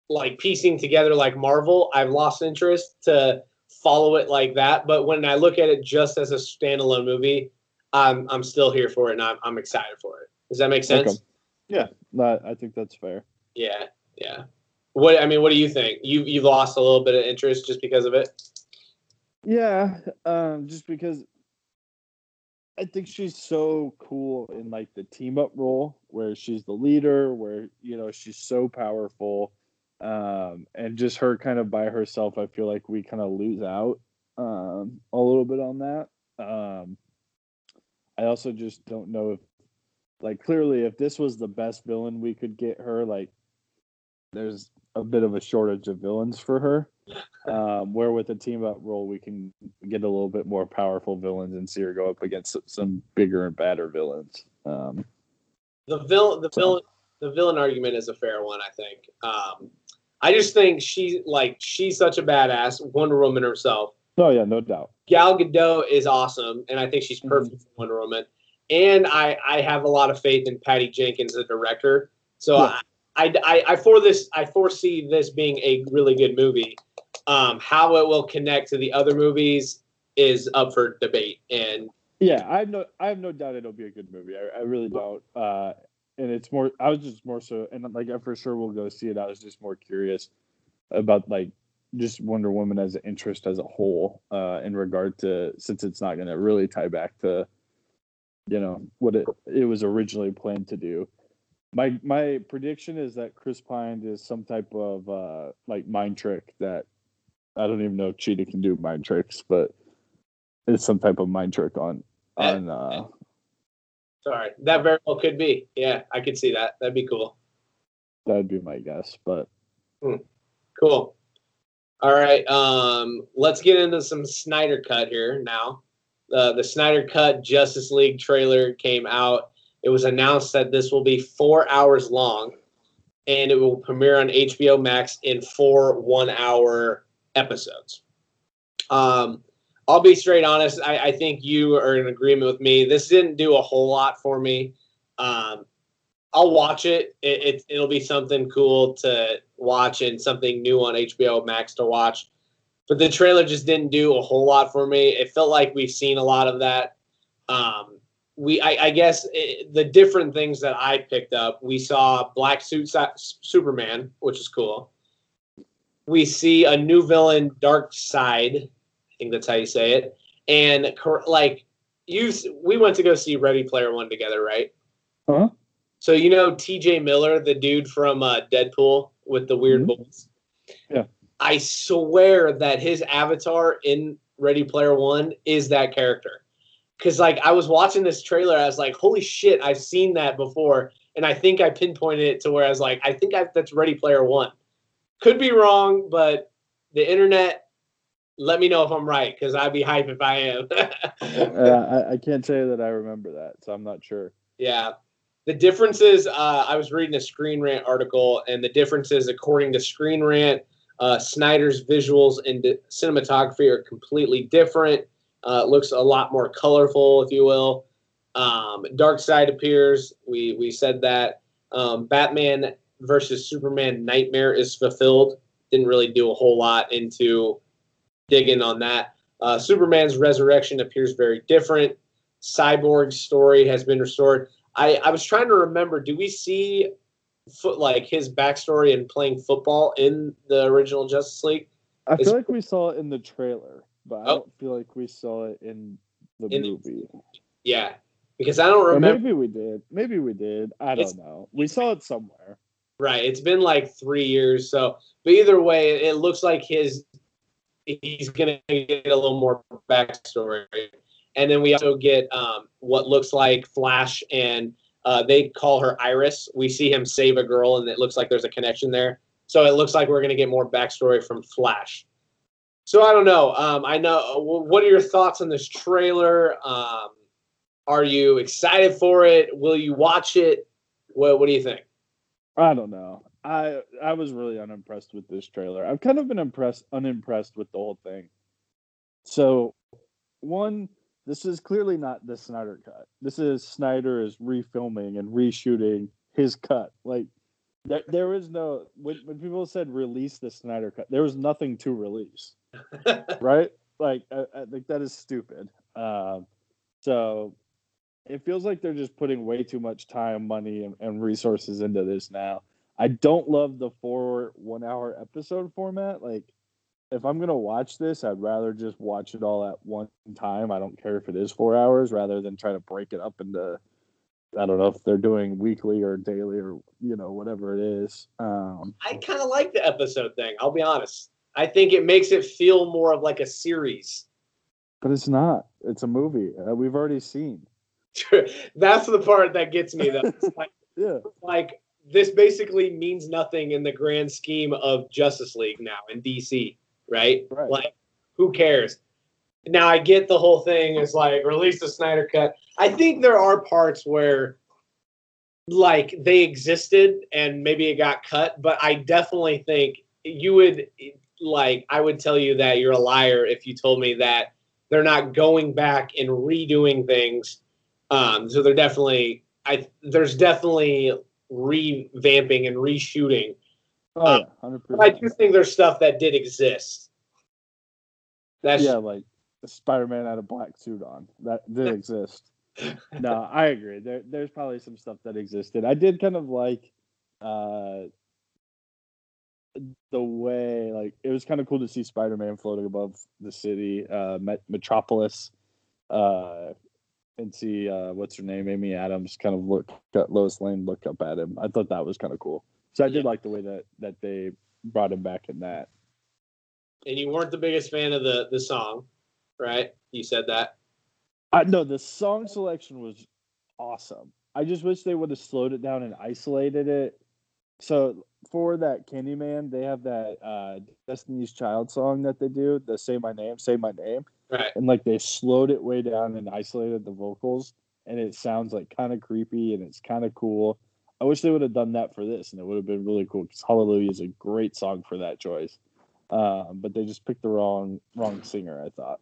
Speaker 1: like piecing together like Marvel, I've lost interest to follow it like that. But when I look at it just as a standalone movie, I'm I'm still here for it and I'm I'm excited for it. Does that make sense?
Speaker 2: Okay. Yeah, that, I think that's fair.
Speaker 1: Yeah, yeah. What I mean, what do you think? You you've lost a little bit of interest just because of it?
Speaker 2: Yeah, um, just because I think she's so cool in like the team up role where she's the leader, where you know she's so powerful, um, and just her kind of by herself. I feel like we kind of lose out um, a little bit on that. Um, I also just don't know if, like, clearly, if this was the best villain we could get her, like, there's a bit of a shortage of villains for her. Um, where with a team up role, we can get a little bit more powerful villains and see her go up against some bigger and badder villains. Um,
Speaker 1: the villain, the villain, the villain argument is a fair one. I think. Um, I just think she like she's such a badass Wonder Woman herself.
Speaker 2: Oh yeah, no doubt.
Speaker 1: Gal Gadot is awesome, and I think she's perfect mm-hmm. for Wonder Woman. And I I have a lot of faith in Patty Jenkins, the director. So yeah. I, I I for this I foresee this being a really good movie. Um, how it will connect to the other movies is up for debate. And
Speaker 2: yeah, I have no I have no doubt it'll be a good movie. I, I really don't. Uh, and it's more. I was just more so, and like I for sure will go see it. I was just more curious about like just Wonder Woman as an interest as a whole, uh, in regard to since it's not going to really tie back to, you know, what it it was originally planned to do. My my prediction is that Chris Pine is some type of uh like mind trick that I don't even know if Cheetah can do mind tricks, but it's some type of mind trick on on uh
Speaker 1: Sorry, that very well could be. Yeah, I could see that. That'd be cool.
Speaker 2: That'd be my guess, but
Speaker 1: hmm. cool. All right, um, let's get into some Snyder Cut here now. Uh, the Snyder Cut Justice League trailer came out. It was announced that this will be four hours long, and it will premiere on HBO Max in four one-hour episodes. Um, I'll be straight honest. I, I, think you are in agreement with me. This didn't do a whole lot for me. Um, I'll watch it. it. It will be something cool to watch and something new on HBO Max to watch. But the trailer just didn't do a whole lot for me. It felt like we've seen a lot of that. Um, we, I, I guess, it, the different things that I picked up. We saw Black Suit Superman, which is cool. We see a new villain, Darkseid think that's how you say it. And like you, we went to go see Ready Player One together, right?
Speaker 2: Huh?
Speaker 1: So you know T.J. Miller, the dude from uh, Deadpool with the weird mm-hmm. voice.
Speaker 2: Yeah.
Speaker 1: I swear that his avatar in Ready Player One is that character. Cause like I was watching this trailer, I was like, "Holy shit, I've seen that before," and I think I pinpointed it to where I was like, "I think I, that's Ready Player One." Could be wrong, but the internet let me know if I'm right because I'd be hype if I am.
Speaker 2: uh, I, I, can't say that I remember that, so I'm not sure.
Speaker 1: Yeah. The differences, uh, I was reading a Screen Rant article, and the differences, according to Screen Rant, uh, Snyder's visuals and cinematography are completely different. Uh, it looks a lot more colorful, if you will. Um, side appears. We we said that. Um, Batman versus Superman Nightmare is fulfilled. Didn't really do a whole lot into dig in on that. Uh, Superman's resurrection appears very different. Cyborg's story has been restored. I, I was trying to remember, do we see foot like his backstory and playing football in the original Justice League?
Speaker 2: I feel like we saw it in the trailer, but oh. I don't feel like we saw it in the in movie. The,
Speaker 1: yeah, because I don't remember.
Speaker 2: Or maybe we did. Maybe we did. I don't know. We saw it somewhere.
Speaker 1: Right. It's been like three years. So, but either way, it looks like his he's going to get a little more backstory. And then we also get um, what looks like Flash, and uh, they call her Iris. We see him save a girl, and it looks like there's a connection there. So it looks like we're going to get more backstory from Flash. So I don't know. Um, I know. What are your thoughts on this trailer? Um, are you excited for it? Will you watch it? What What do you think?
Speaker 2: I don't know. I I was really unimpressed with this trailer. I've kind of been impressed unimpressed with the whole thing. So, one, this is clearly not the Snyder cut. This is Snyder is refilming and reshooting his cut. Like there, there is no when, when people said release the Snyder cut, there was nothing to release. right? Like I, I, think that is stupid. Um, so it feels like they're just putting way too much time, money, and, and resources into this now. I don't love the four one hour episode format. Like, if I'm gonna watch this, I'd rather just watch it all at one time. I don't care if it is four hours, rather than try to break it up into. I don't know if they're doing weekly or daily or you know whatever it is. Um,
Speaker 1: I kind of like the episode thing. I'll be honest. I think it makes it feel more of like a series.
Speaker 2: But it's not. It's a movie. Uh, we've already seen.
Speaker 1: That's the part that gets me though. Like,
Speaker 2: yeah.
Speaker 1: Like this basically means nothing in the grand scheme of Justice League now in DC, right?
Speaker 2: right?
Speaker 1: Like, who cares? Now I get the whole thing is like release the Snyder cut. I think there are parts where like they existed and maybe it got cut, but I definitely think you would like I would tell you that you're a liar if you told me that they're not going back and redoing things. Um, so they're definitely I there's definitely revamping and reshooting.
Speaker 2: Oh yeah, hundred
Speaker 1: But I do think there's stuff that did exist. That's
Speaker 2: Yeah, like the Spider-Man had a black suit on. That did exist. no, I agree. There, there's probably some stuff that existed. I did kind of like uh, the way, like, it was kind of cool to see Spider-Man floating above the city, uh, Met- Metropolis, uh, and see uh, what's her name, Amy Adams, kind of look at Lois Lane, look up at him. I thought that was kind of cool. So I did
Speaker 1: Yeah.
Speaker 2: like the way that that they brought him back in that.
Speaker 1: and you weren't the biggest fan of the the song, right? You said that.
Speaker 2: I no, the song selection was awesome. I just wish they would have slowed it down and isolated it. So for that Candyman, they have that uh Destiny's Child song that they do, the Say My Name, Say My Name.
Speaker 1: Right.
Speaker 2: And like they slowed it way down and isolated the vocals and it sounds like kind of creepy and it's kind of cool. I wish they would have done that for this and it would have been really cool because Hallelujah is a great song for that choice. Um, but they just picked the wrong wrong singer, I thought.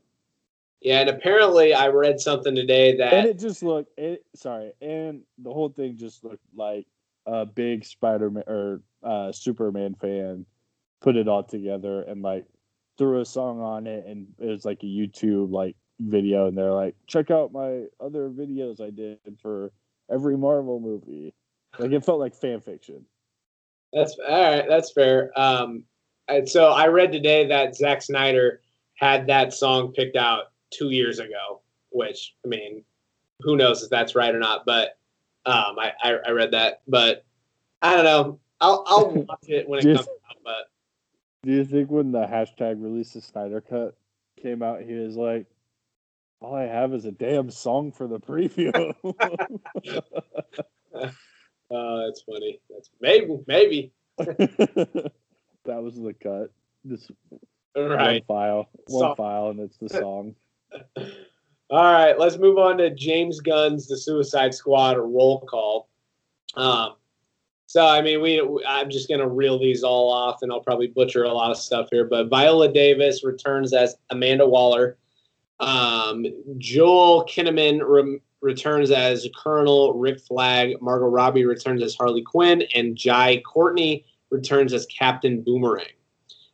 Speaker 1: Yeah, and apparently I read something today that
Speaker 2: and it just looked it sorry and the whole thing just looked like a big spider-man or uh superman fan put it all together and like threw a song on it and it was like a youtube like video and they're like check out my other videos i did for every marvel movie like it felt like fan fiction
Speaker 1: That's all right. That's fair. Um, and so I read today that Zack Snyder had that song picked out two years ago, which I mean, who knows if that's right or not? But um, I, I I read that, but I don't know. I'll I'll watch it when it comes
Speaker 2: do you think when the hashtag release the snyder cut came out he was like all i have is a damn song for the preview
Speaker 1: uh, that's funny. That's maybe maybe
Speaker 2: that was the cut. This
Speaker 1: right.
Speaker 2: one file, one
Speaker 1: Song.
Speaker 2: file, and it's the song.
Speaker 1: All right, let's move on to James Gunn's The Suicide Squad roll call. Um, so I mean, we I'm just gonna reel these all off, and I'll probably butcher a lot of stuff here. But Viola Davis returns as Amanda Waller. Um, Joel Kinnaman rem- returns as Colonel Rick Flag. Margot Robbie returns as Harley Quinn, and Jai Courtney returns as Captain Boomerang.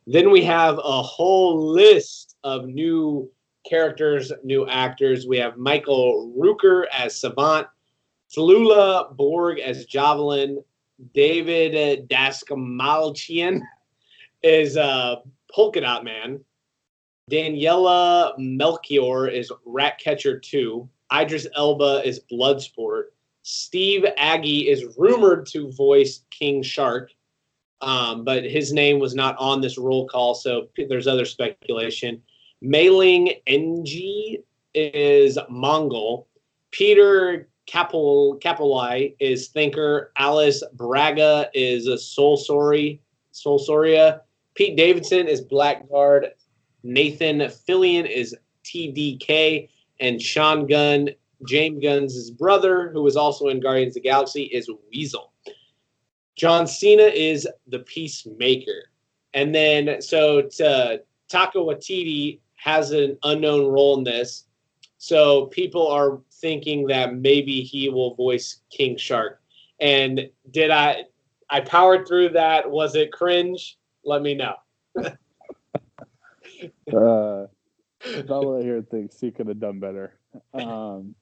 Speaker 1: Then we have a whole list of new characters, new actors. We have Michael Rooker as Savant, Flula Borg as Javelin, David Dastmalchian is uh, Polka Dot Man, Daniela Melchior is Ratcatcher 2, Idris Elba is Bloodsport, Steve Agee is rumored to voice King Shark, um, but his name was not on this roll call, so there's other speculation. Mayling Ng is Mongal. Peter Capel Capelai is Thinker. Alice Braga is a Soul Sorry Sol Soria. Pete Davidson is Blackguard. Nathan Fillion is TDK. And Sean Gunn, James Gunn's brother, who was also in Guardians of the Galaxy, is Weasel. John Cena is the Peacemaker. And then, so to, uh, Taika Waititi has an unknown role in this. So people are thinking that maybe he will voice King Shark. And did I, I powered through that. Was it cringe? Let me know.
Speaker 2: Uh, Bella here thinks he could have done better. Um,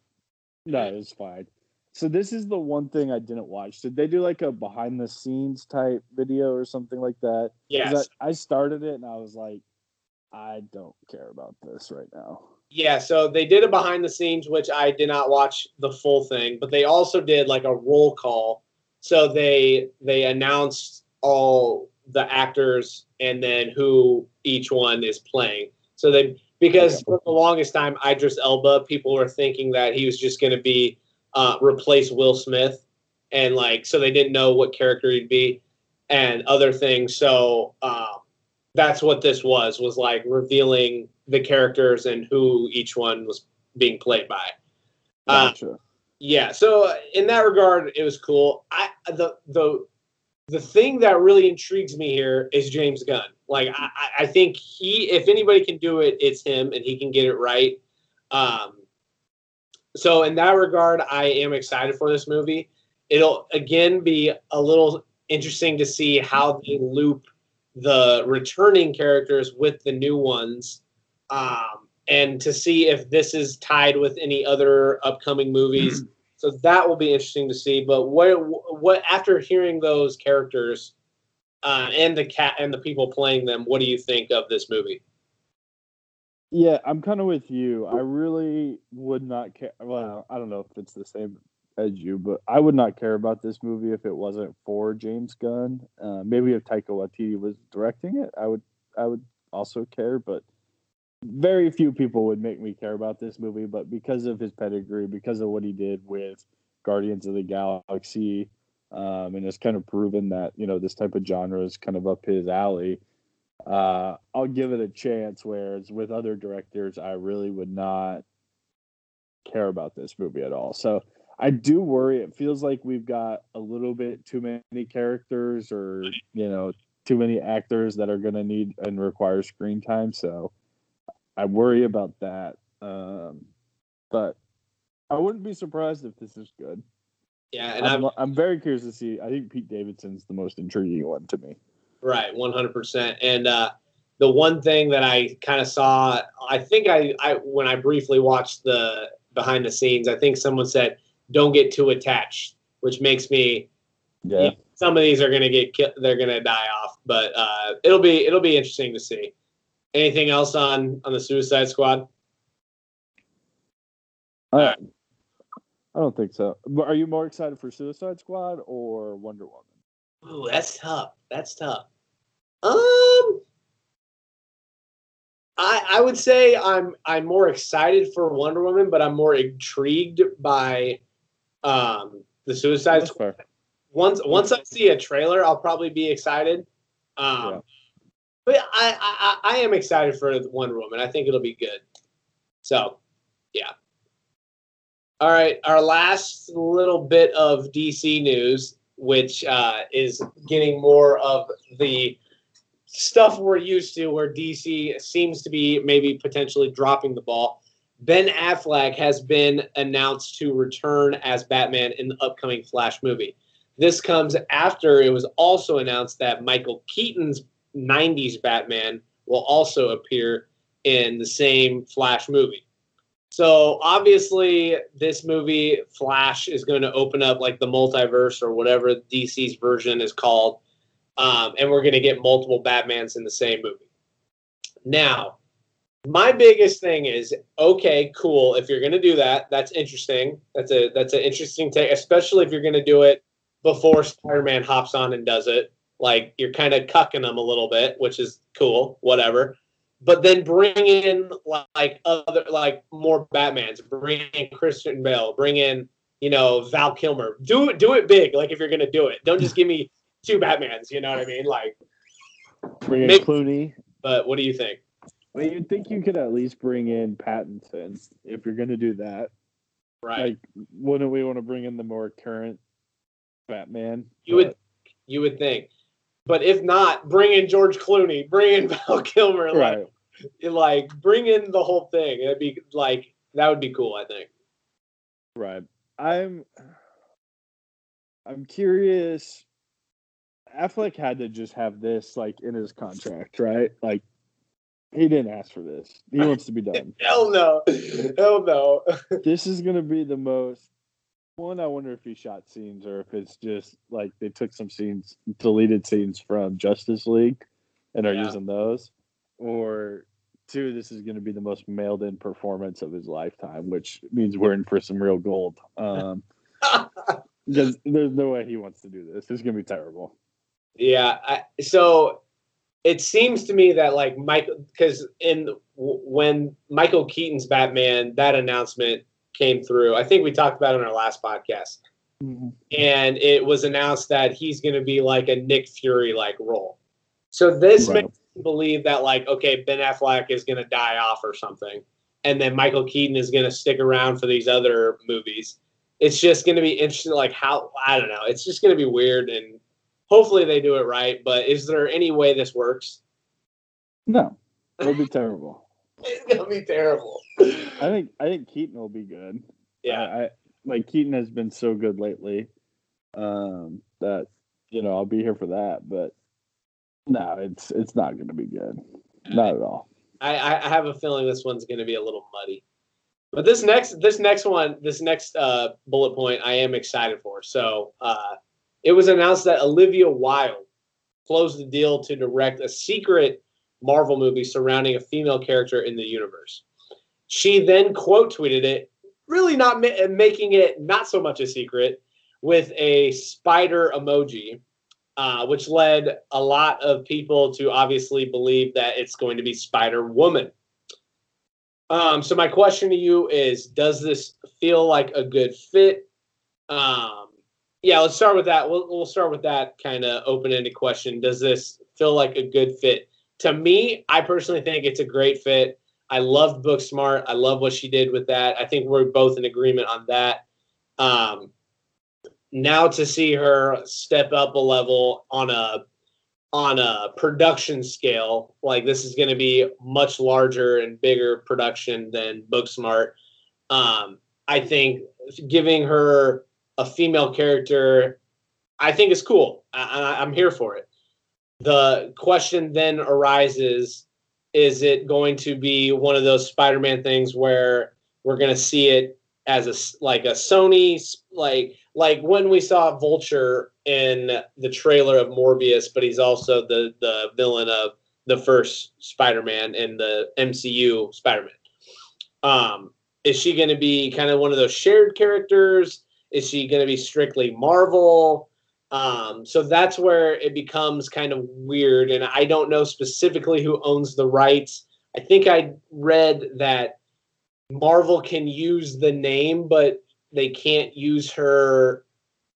Speaker 2: no, it was fine. So this is the one thing I didn't watch. Did they do like a behind the scenes type video or something like that?
Speaker 1: Yes.
Speaker 2: I, I started it and I was like, I don't care about this right now.
Speaker 1: Yeah, so they did a behind the scenes, which I did not watch the full thing, but they also did like a roll call. So they they announced all the actors and then who each one is playing. So they because for the longest time, Idris Elba, people were thinking that he was just going to be uh, replace Will Smith, and like so they didn't know what character he'd be and other things. So um, that's what this was was like revealing the characters and who each one was being played by. Uh,
Speaker 2: Gotcha.
Speaker 1: Yeah. So in that regard, it was cool. I the the the thing that really intrigues me here is James Gunn. Like I, I think he, if anybody can do it, it's him, and he can get it right. Um, so in that regard, I am excited for this movie. It'll again be a little interesting to see how they loop the returning characters with the new ones, um, and to see if this is tied with any other upcoming movies. so that will be interesting to see. But what what after hearing those characters uh, and the cat and the people playing them, what do you think of this movie?
Speaker 2: Yeah, I'm kind of with you. I really would not care. Well, I don't know if it's the same as you, but I would not care about this movie if it wasn't for James Gunn. Uh, maybe if Taika Waititi was directing it, I would I would also care. But very few people would make me care about this movie. But because of his pedigree, because of what he did with Guardians of the Galaxy, um, and it's kind of proven that you know this type of genre is kind of up his alley uh, I'll give it a chance. Whereas with other directors, I really would not care about this movie at all. So I do worry. It feels like we've got a little bit too many characters, or you know, too many actors that are going to need and require screen time. So I worry about that. Um, but I wouldn't be surprised if this is good.
Speaker 1: Yeah, and
Speaker 2: I'm, I'm, I'm very curious to see. I think Pete Davidson's the most intriguing one to me.
Speaker 1: Right, one hundred percent. And uh, the one thing that I kind of saw, I think I, I when I briefly watched the behind the scenes, I think someone said, "Don't get too attached," which makes me.
Speaker 2: Yeah. You know,
Speaker 1: some of these are gonna get killed. they're gonna die off, but uh, it'll be it'll be interesting to see. Anything else on on the Suicide Squad?
Speaker 2: Uh, I don't think so. But are you more excited for Suicide Squad or Wonder Woman?
Speaker 1: Ooh, that's tough. That's tough. Um, I I would say I'm I'm more excited for Wonder Woman, but I'm more intrigued by um the Suicide Squad. Once once I see a trailer, I'll probably be excited. Um, yeah. but I, I I am excited for Wonder Woman. I think it'll be good. So, yeah. All right, our last little bit of DC news, which uh, is getting more of the stuff we're used to where DC seems to be maybe potentially dropping the ball. Ben Affleck has been announced to return as Batman in the upcoming Flash movie. This comes after it was also announced that Michael Keaton's 90s Batman will also appear in the same Flash movie. So obviously, this movie, Flash, is going to open up like the multiverse or whatever DC's version is called um, and we're going to get multiple Batmans in the same movie. Now, my biggest thing is okay, cool. If you're going to do that, that's interesting. That's a that's an interesting take, especially if you're going to do it before Spider-Man hops on and does it. Like you're kind of cucking them a little bit, which is cool. Whatever. But then bring in like other like more Batmans. Bring in Christian Bale. Bring in you know Val Kilmer. Do it do it big. Like if you're going to do it, don't just give me two Batmans. You know what I mean? Like
Speaker 2: bring in maybe, Clooney.
Speaker 1: But what do you think?
Speaker 2: Well, you'd think you could at least bring in Pattinson if you're going to do that.
Speaker 1: Right.
Speaker 2: Like, wouldn't we want to bring in the more current Batman?
Speaker 1: You would. You would think. But if not, bring in George Clooney. Bring in Val Kilmer. Like, right. like bring in the whole thing. It'd be like that would be cool. I think.
Speaker 2: Right. I'm. I'm curious Affleck had to just have this like in his contract, right? Like he didn't ask for this. He wants to be done.
Speaker 1: Hell no. Hell no.
Speaker 2: this is gonna be the most one, I wonder if he shot scenes or if it's just like they took some scenes, deleted scenes from Justice League and are yeah. using those. Or two, this is going to be the most mailed in performance of his lifetime, which means we're in for some real gold. Um, because there's no way he wants to do this. It's going to be terrible.
Speaker 1: Yeah. I, so it seems to me that like Michael, because in when Michael Keaton's Batman, that announcement came through. I think we talked about it on our last podcast, mm-hmm. and it was announced that he's going to be like a Nick Fury like role. So this right. makes me believe that like okay, Ben Affleck is going to die off or something, and then Michael Keaton is going to stick around for these other movies it's just going to be interesting. Like how I don't know. It's just going to be weird, and hopefully they do it right. But is there any way this works?
Speaker 2: No, it'll be terrible.
Speaker 1: It's gonna be terrible.
Speaker 2: I think I think Keaton will be good.
Speaker 1: Yeah,
Speaker 2: I, I like Keaton has been so good lately. Um, that you know I'll be here for that, but no, it's it's not going to be good. Not at all.
Speaker 1: I, I have a feeling this one's going to be a little muddy. But this next this next one, this next uh, bullet point, I am excited for. So uh, it was announced that Olivia Wilde closed the deal to direct a secret Marvel movie surrounding a female character in the universe. She then quote tweeted it, really not ma- making it not so much a secret, with a spider emoji, uh, which led a lot of people to obviously believe that it's going to be Spider Woman. Um, so my question to you is: Does this feel like a good fit? Um, yeah, let's start with that. We'll we'll start with that kind of open-ended question. Does this feel like a good fit? To me, I personally think it's a great fit. I loved Booksmart. I love what she did with that. I think we're both in agreement on that. Um, now to see her step up a level on a on a production scale, like this is going to be much larger and bigger production than Booksmart. Um, I think giving her a female character, I think is cool. I, I'm here for it. The question then arises: Is it going to be one of those Spider-Man things where we're going to see it as a like a Sony like like when we saw Vulture in the trailer of Morbius, but he's also the the villain of the first Spider-Man in the MCU Spider-Man. Um, is she going to be kind of one of those shared characters? Is she going to be strictly Marvel? Um, so that's where it becomes kind of weird, and I don't know specifically who owns the rights. I think I read that Marvel can use the name, but they can't use her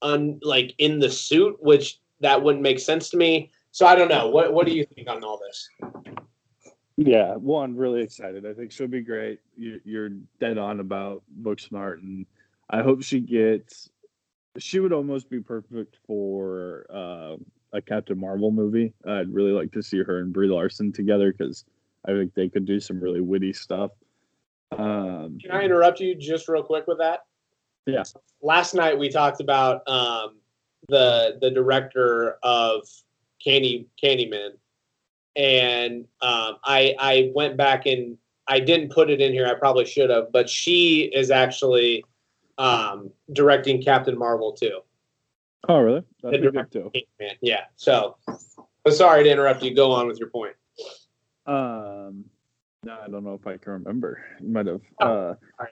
Speaker 1: un like in the suit, which that wouldn't make sense to me. So I don't know. What what do you think on all this?
Speaker 2: Yeah, one really excited. I think she'll be great. You, you're dead on about Booksmart, and I hope she gets. She would almost be perfect for uh, a Captain Marvel movie. I'd really like to see her and Brie Larson together because I think they could do some really witty stuff. Um,
Speaker 1: Can I interrupt you just real quick with that?
Speaker 2: Yeah.
Speaker 1: Last night we talked about um, the the director of Candy Candyman, and um, I I went back and I didn't put it in here. I probably should have, but she is actually um, directing Captain Marvel too.
Speaker 2: Oh, really? That's good too.
Speaker 1: Man, yeah. So, I'm sorry to interrupt you. Go on with your point.
Speaker 2: Um, no, I don't know if I can remember. You might have.
Speaker 1: Oh,
Speaker 2: uh,
Speaker 1: right.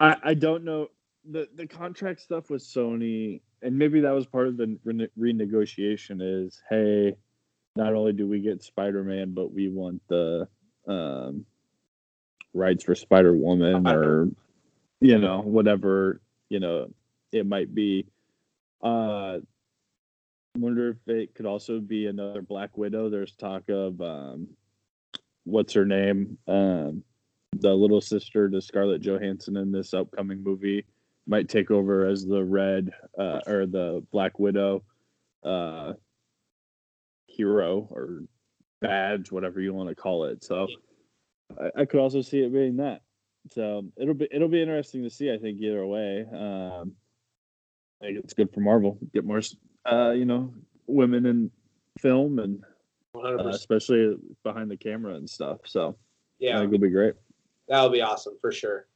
Speaker 2: I I don't know the the contract stuff with Sony, and maybe that was part of the rene- renegotiation. Is hey, not only do we get Spider Man, but we want the um, rights for Spider Woman, or you know whatever you know it might be. Uh, wonder if it could also be another Black Widow. There's talk of um, what's her name, um, the little sister to Scarlett Johansson in this upcoming movie might take over as the Red uh, or the Black Widow uh, hero or badge, whatever you want to call it. So I, I could also see it being that. So it'll be it'll be interesting to see. I think either way. Um, I think it's good for Marvel. Get more, uh, you know, women in film and uh, especially behind the camera and stuff. So I
Speaker 1: Yeah,
Speaker 2: think it'll be great.
Speaker 1: that would be awesome for sure.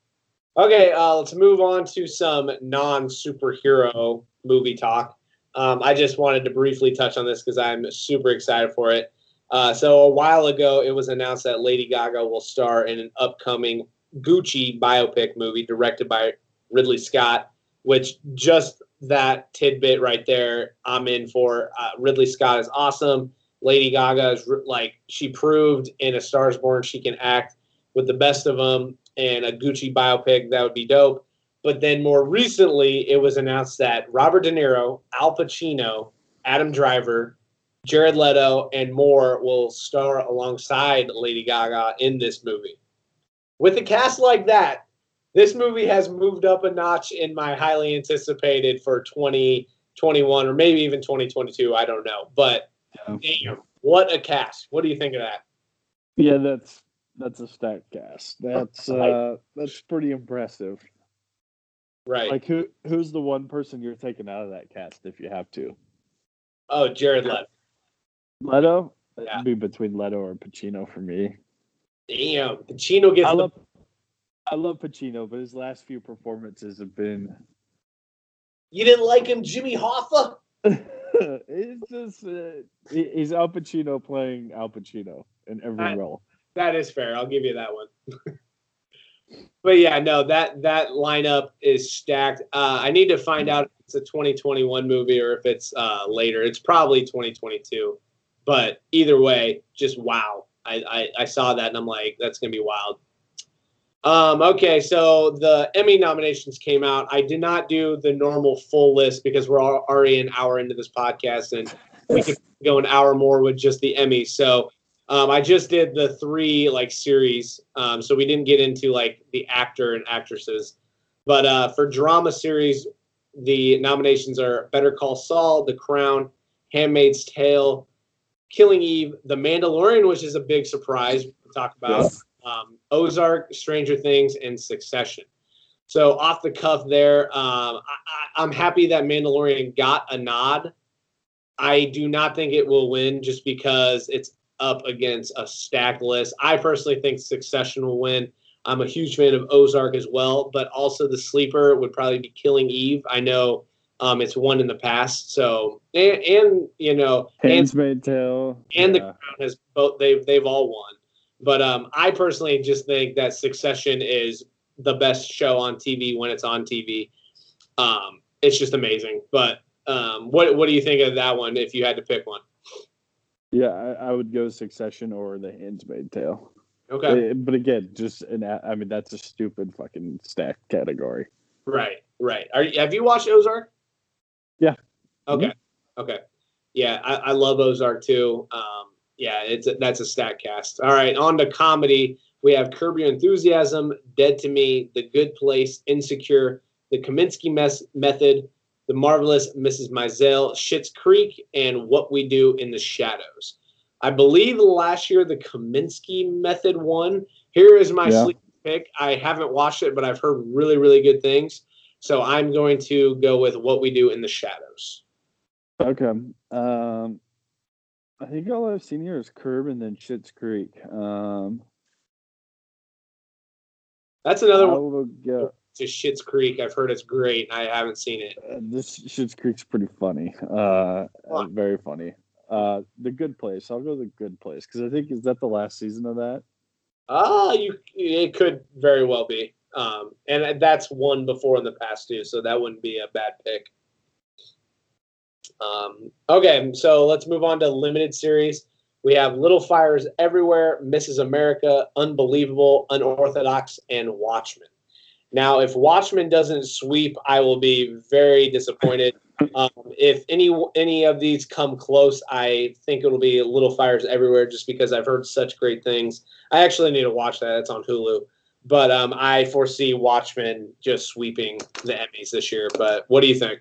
Speaker 1: Okay, uh, let's move on to some non-superhero movie talk. Um, I just wanted to briefly touch on this because I'm super excited for it. Uh, so a while ago, it was announced that Lady Gaga will star in an upcoming Gucci biopic movie directed by Ridley Scott. Which just that tidbit right there, I'm in for. Uh, Ridley Scott is awesome. Lady Gaga is like she proved in A Star Is Born she can act with the best of them, and a Gucci biopic that would be dope. But then more recently, it was announced that Robert De Niro, Al Pacino, Adam Driver, Jared Leto, and more will star alongside Lady Gaga in this movie. With a cast like that, this movie has moved up a notch in my highly anticipated for 2021 or maybe even 2022. I don't know, but
Speaker 2: Yeah.
Speaker 1: damn, what a cast! What do you think of that?
Speaker 2: Yeah, that's that's a stacked cast. That's uh that's pretty impressive.
Speaker 1: Right.
Speaker 2: Like who who's the one person you're taking out of that cast if you have to?
Speaker 1: oh, Jared Leto.
Speaker 2: Leto?
Speaker 1: Yeah.
Speaker 2: It'd be between Leto or Pacino for me.
Speaker 1: Damn, Pacino gets
Speaker 2: I
Speaker 1: the
Speaker 2: love I love Pacino, but his last few performances have been
Speaker 1: You didn't like him, Jimmy Hoffa?
Speaker 2: it's just uh, he- he's Al Pacino playing Al Pacino in every
Speaker 1: I-
Speaker 2: role.
Speaker 1: That is fair. I'll give you that one. but yeah, no, that that lineup is stacked. Uh, I need to find out if it's a 2021 movie or if it's uh, later. It's probably 2022. But either way, just wow. I, I, I saw that and I'm like, that's gonna be wild. Um, okay, so the Emmy nominations came out. I did not do the normal full list because we're al- already an hour into this podcast and we could go an hour more with just the Emmys. So um, I just did the three like series, um, so we didn't get into like the actor and actresses. But uh, for drama series, the nominations are Better Call Saul, The Crown, Handmaid's Tale, Killing Eve, The Mandalorian, which is a big surprise. We'll talk about um, Ozark, Stranger Things, and Succession. So off the cuff there, um, I, I, I'm happy that Mandalorian got a nod. I do not think it will win just because it's up against a stacked list. I personally think Succession will win. I'm a huge fan of Ozark as well, but also the sleeper would probably be Killing Eve. I know um, it's won in the past, so and, and you know and
Speaker 2: Handmaid's Tale.
Speaker 1: and the. Crown has both they've they've all won. But um, I personally just think that Succession is the best show on TV when it's on TV. Um, it's just amazing. But um, what what do you think of that one if you had to pick one?
Speaker 2: Yeah, I, I would go Succession or The Handmaid's Tale.
Speaker 1: Okay,
Speaker 2: Uh, But again, just an I mean that's a stupid fucking stacked category.
Speaker 1: right, right. Are have you watched Ozark?
Speaker 2: Yeah.
Speaker 1: Okay, okay. Yeah, I, I love Ozark too. Um, yeah, it's a, that's a stat cast. All right, on to comedy. We have Curb Your Enthusiasm, Dead to Me, The Good Place, Insecure, The Kominsky Mes- Method, The Marvelous Mrs. Maisel, Schitt's Creek, and What We Do in the Shadows. I believe last year the Kominsky Method won. Here is my
Speaker 2: Yeah.
Speaker 1: sleep pick. I haven't watched it, but I've heard really, really good things. So I'm going to go with What We Do in the Shadows.
Speaker 2: Okay. Um, I think all I've seen here is Curb and then Schitt's Creek. Um,
Speaker 1: That's another one
Speaker 2: go.
Speaker 1: to Schitt's Creek. I've heard it's great. I haven't seen it.
Speaker 2: Uh, this Schitt's Creek's pretty funny. Uh,
Speaker 1: Fun.
Speaker 2: very funny. Uh, the Good Place. I'll go the Good Place because I think is that the last season of that.
Speaker 1: Ah, you it could very well be. Um, and that's one before in the past too, so that wouldn't be a bad pick. Um, okay, so let's move on to limited series. We have Little Fires Everywhere, Mrs. America, Unbelievable, Unorthodox, and Watchmen. Now, if Watchmen doesn't sweep, I will be very disappointed. Um, if any any of these come close, I think it'll be Little Fires Everywhere, just because I've heard such great things. I actually need to watch that. It's on Hulu. But um, I foresee Watchmen just sweeping the Emmys this year. But what do you think?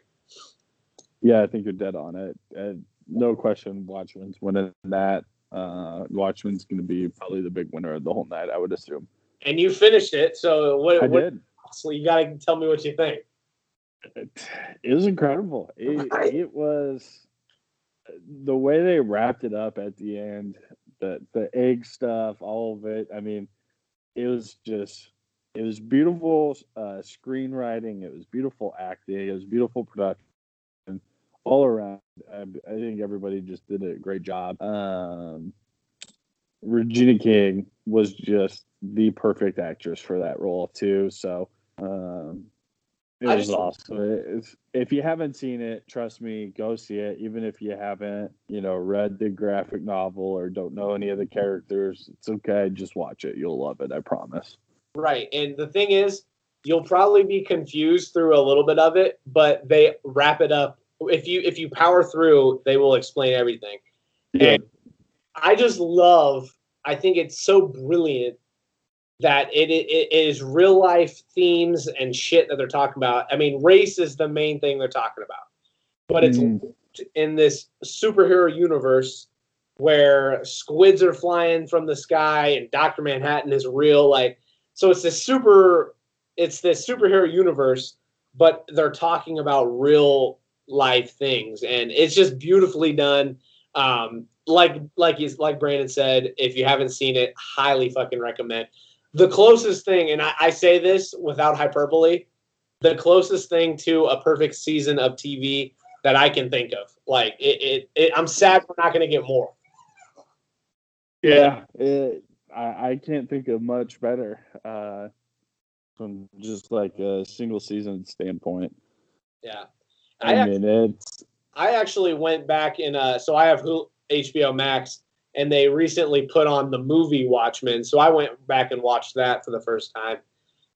Speaker 2: Yeah, I think you're dead on it. Uh, no question, Watchmen's winning that. Uh, Watchmen's going to be probably the big winner of the whole night, I would assume.
Speaker 1: And you finished it, so what?
Speaker 2: I
Speaker 1: what
Speaker 2: did.
Speaker 1: So you got to tell me what you think.
Speaker 2: It, it was incredible. It, it was the way they wrapped it up at the end, the the egg stuff, all of it. I mean, it was just it was beautiful uh, screenwriting. It was beautiful acting. It was beautiful production all around. I, I think everybody just did a great job. Um, Regina King was just the perfect actress for that role too. So um, it was awesome. It's, if you haven't seen it, trust me, go see it. Even if you haven't, you know, read the graphic novel or don't know any of the characters, it's okay. Just watch it. You'll love it. I promise.
Speaker 1: Right. And the thing is, you'll probably be confused through a little bit of it, but they wrap it up. If you if you power through, they will explain everything.
Speaker 2: Yeah.
Speaker 1: And I just love. I think it's so brilliant that it, it, it is real life themes and shit that they're talking about. I mean, race is the main thing they're talking about, but it's
Speaker 2: Mm.
Speaker 1: in this superhero universe where squids are flying from the sky and Dr. Manhattan is real. Like, so it's this super, it's this superhero universe, but they're talking about real life things, and it's just beautifully done. Um, like, like you, like Brandon said, if you haven't seen it, highly fucking recommend. The closest thing, and I, I say this without hyperbole, the closest thing to a perfect season of TV that I can think of. Like, it, it, it I'm sad we're not going to get more.
Speaker 2: Yeah, it, I, I can't think of much better uh, from just like a single season standpoint.
Speaker 1: Yeah.
Speaker 2: I,
Speaker 1: I,
Speaker 2: mean, it's
Speaker 1: I actually went back in. uh, so I have HBO Max, and they recently put on the movie Watchmen. So I went back and watched that for the first time.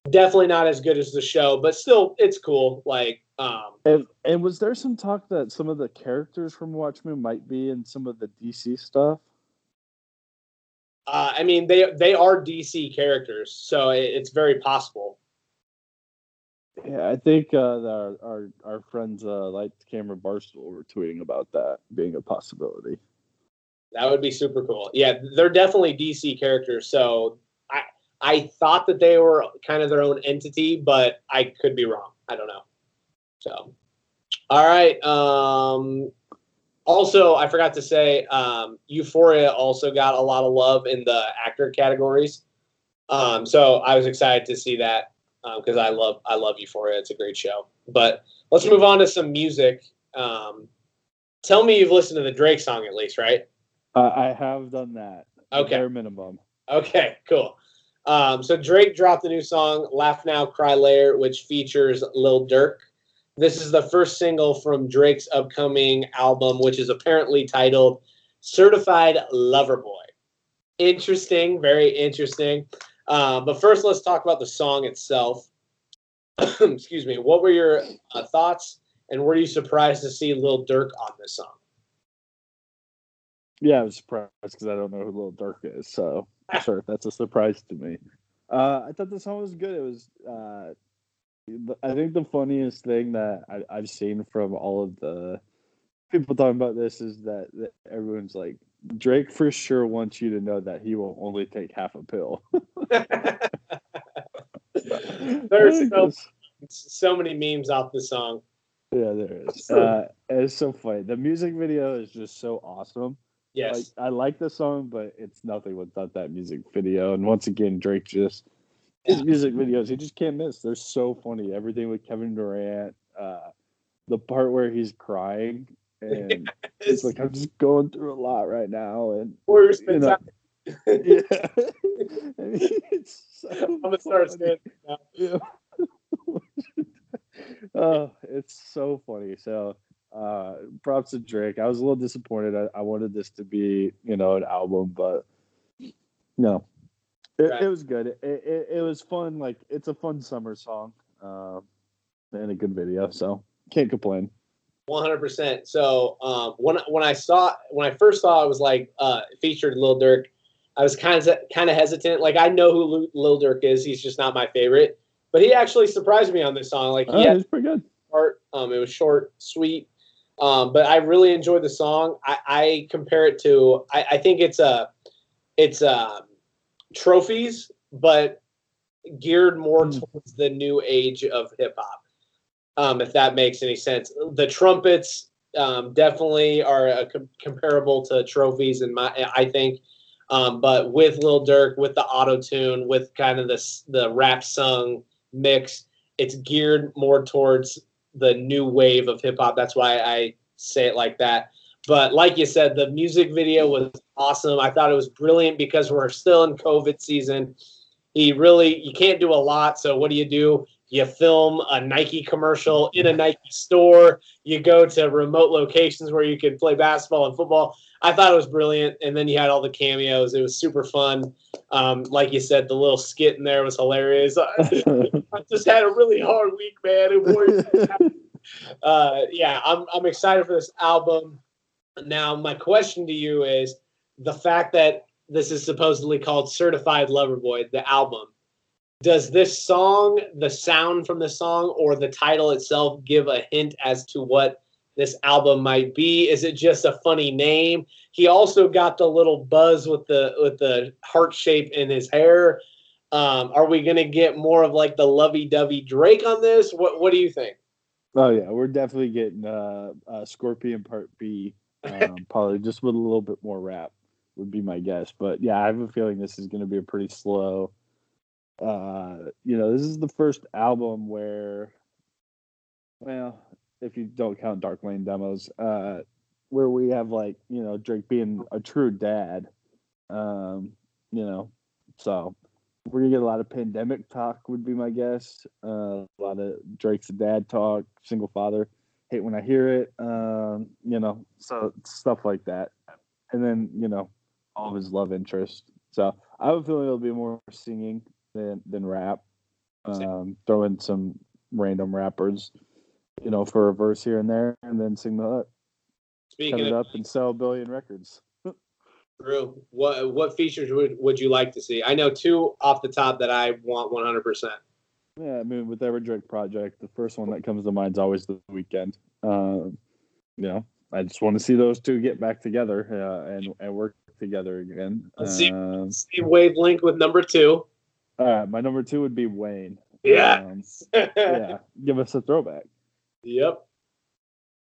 Speaker 1: Definitely not as good as the show, but still, it's cool. Like, um,
Speaker 2: and, and was there some talk that some of the characters from Watchmen might be in some of the DC stuff?
Speaker 1: uh, I mean, they they are DC characters, so it, it's very possible.
Speaker 2: Yeah, I think uh, our, our our friends uh, like Cameron Barstool were tweeting about that being a possibility.
Speaker 1: That would be super cool. Yeah, they're definitely DC characters. So I I thought that they were kind of their own entity, but I could be wrong. I don't know. So, all right. Um, also, I forgot to say, um, Euphoria also got a lot of love in the actor categories. Um, so I was excited to see that because I love I love Euphoria. It's a great show. But let's move on to some music. Um, tell me you've listened to the Drake song at least, right?
Speaker 2: Uh, I have done that.
Speaker 1: Okay.
Speaker 2: Bare minimum.
Speaker 1: Okay, cool. Um, so Drake dropped a new song, "Laugh Now, Cry Later," which features Lil Durk. This is the first single from Drake's upcoming album, which is apparently titled "Certified Lover Boy." Interesting, very interesting. Um, but first, let's talk about the song itself. Excuse me. What were your uh, thoughts, and were you surprised to see Lil Durk on this song?
Speaker 2: Yeah, I was surprised because I don't know who Lil Durk is. So sure, that's a surprise to me. Uh, I thought the song was good. It was. Uh, I think the funniest thing that I, I've seen from all of the people talking about this is that, that everyone's like, Drake for sure wants you to know that he will only take half a pill.
Speaker 1: There's so, so many memes off the song.
Speaker 2: yeah, there is. Uh, it's so funny. The music video is just so awesome.
Speaker 1: Yes.
Speaker 2: Like I like the song, but it's nothing without that music video. And once again, Drake just his music videos, he just can't miss. They're so funny. Everything with Kevin Durant, uh, the part where he's crying and it's like I'm just going through a lot right now, and you know, yeah, I mean, it's so
Speaker 1: I'm gonna start standing now.
Speaker 2: Yeah. oh, it's so funny. So, uh, props to Drake. I was a little disappointed. I, I wanted this to be, you know, an album, but no, it,
Speaker 1: Right.
Speaker 2: it was good. It, it, it was fun. Like it's a fun summer song, uh, and a good video. So can't complain.
Speaker 1: One hundred percent. So um, when when I saw when I first saw it was like uh, featured Lil Durk, I was kind of kind of hesitant. Like I know who Lil- Durk is. He's just not my favorite. But he actually surprised me on this song. Like
Speaker 2: Oh, it's pretty good.
Speaker 1: part. Um, it was short, sweet. Um, but I really enjoy the song. I, I compare it to. I, I think it's a, it's um, trophies, but geared more
Speaker 2: Mm.
Speaker 1: towards the new age of hip hop. Um, if that makes any sense, the trumpets um, definitely are uh, com- comparable to trophies, in my I think. Um, but with Lil Durk, with the auto tune, with kind of the the rap sung mix, it's geared more towards the new wave of hip hop. That's why I say it like that. But like you said, the music video was awesome. I thought it was brilliant because we're still in COVID season. He really, you can't do a lot. So what do you do? You film a Nike commercial in a Nike store. You go to remote locations where you can play basketball and football. I thought it was brilliant. And then you had all the cameos. It was super fun. Um, like you said, the little skit in there was hilarious. I just had a really hard week, man. Uh, yeah, I'm I'm excited for this album. Now, my question to you is the fact that this is supposedly called Certified Lover Boy, the album. Does this song, the sound from the song, or the title itself give a hint as to what this album might be? Is it just a funny name? He also got the little buzz with the with the heart shape in his hair. Um, are we gonna get more of like the lovey-dovey Drake on this? What What do you think?
Speaker 2: Oh yeah, we're definitely getting uh, uh Scorpion Part B, um, probably just with a little bit more rap would be my guess. But yeah, I have a feeling this is going to be a pretty slow. Uh, you know, this is the first album where, well, if you don't count Dark Lane demos, uh, where we have like you know Drake being a true dad. Um, you know, so we're gonna get a lot of pandemic talk would be my guess. Uh, a lot of Drake's dad talk, single father. Hate when I hear it. Um, you know, so stuff like that. And then you know, all of his love interest. So I have a feeling it'll be more singing than than rap. Um, throw in some random rappers, you know, for a verse here and there, and then sing the hook. Speaking cut it of, up and sell a billion records.
Speaker 1: True. What what features would, would you like to see? I know two off the top that I want 100. percent
Speaker 2: Yeah, I mean, with every Drake project, the first one that comes to mind is always the Weeknd. Um, you know, I just want to see those two get back together uh, and and work together again.
Speaker 1: Let's see, um, see wavelength with number two.
Speaker 2: All right, my number two would be Wayne.
Speaker 1: Yeah. Um,
Speaker 2: yeah. Give us a throwback.
Speaker 1: Yep.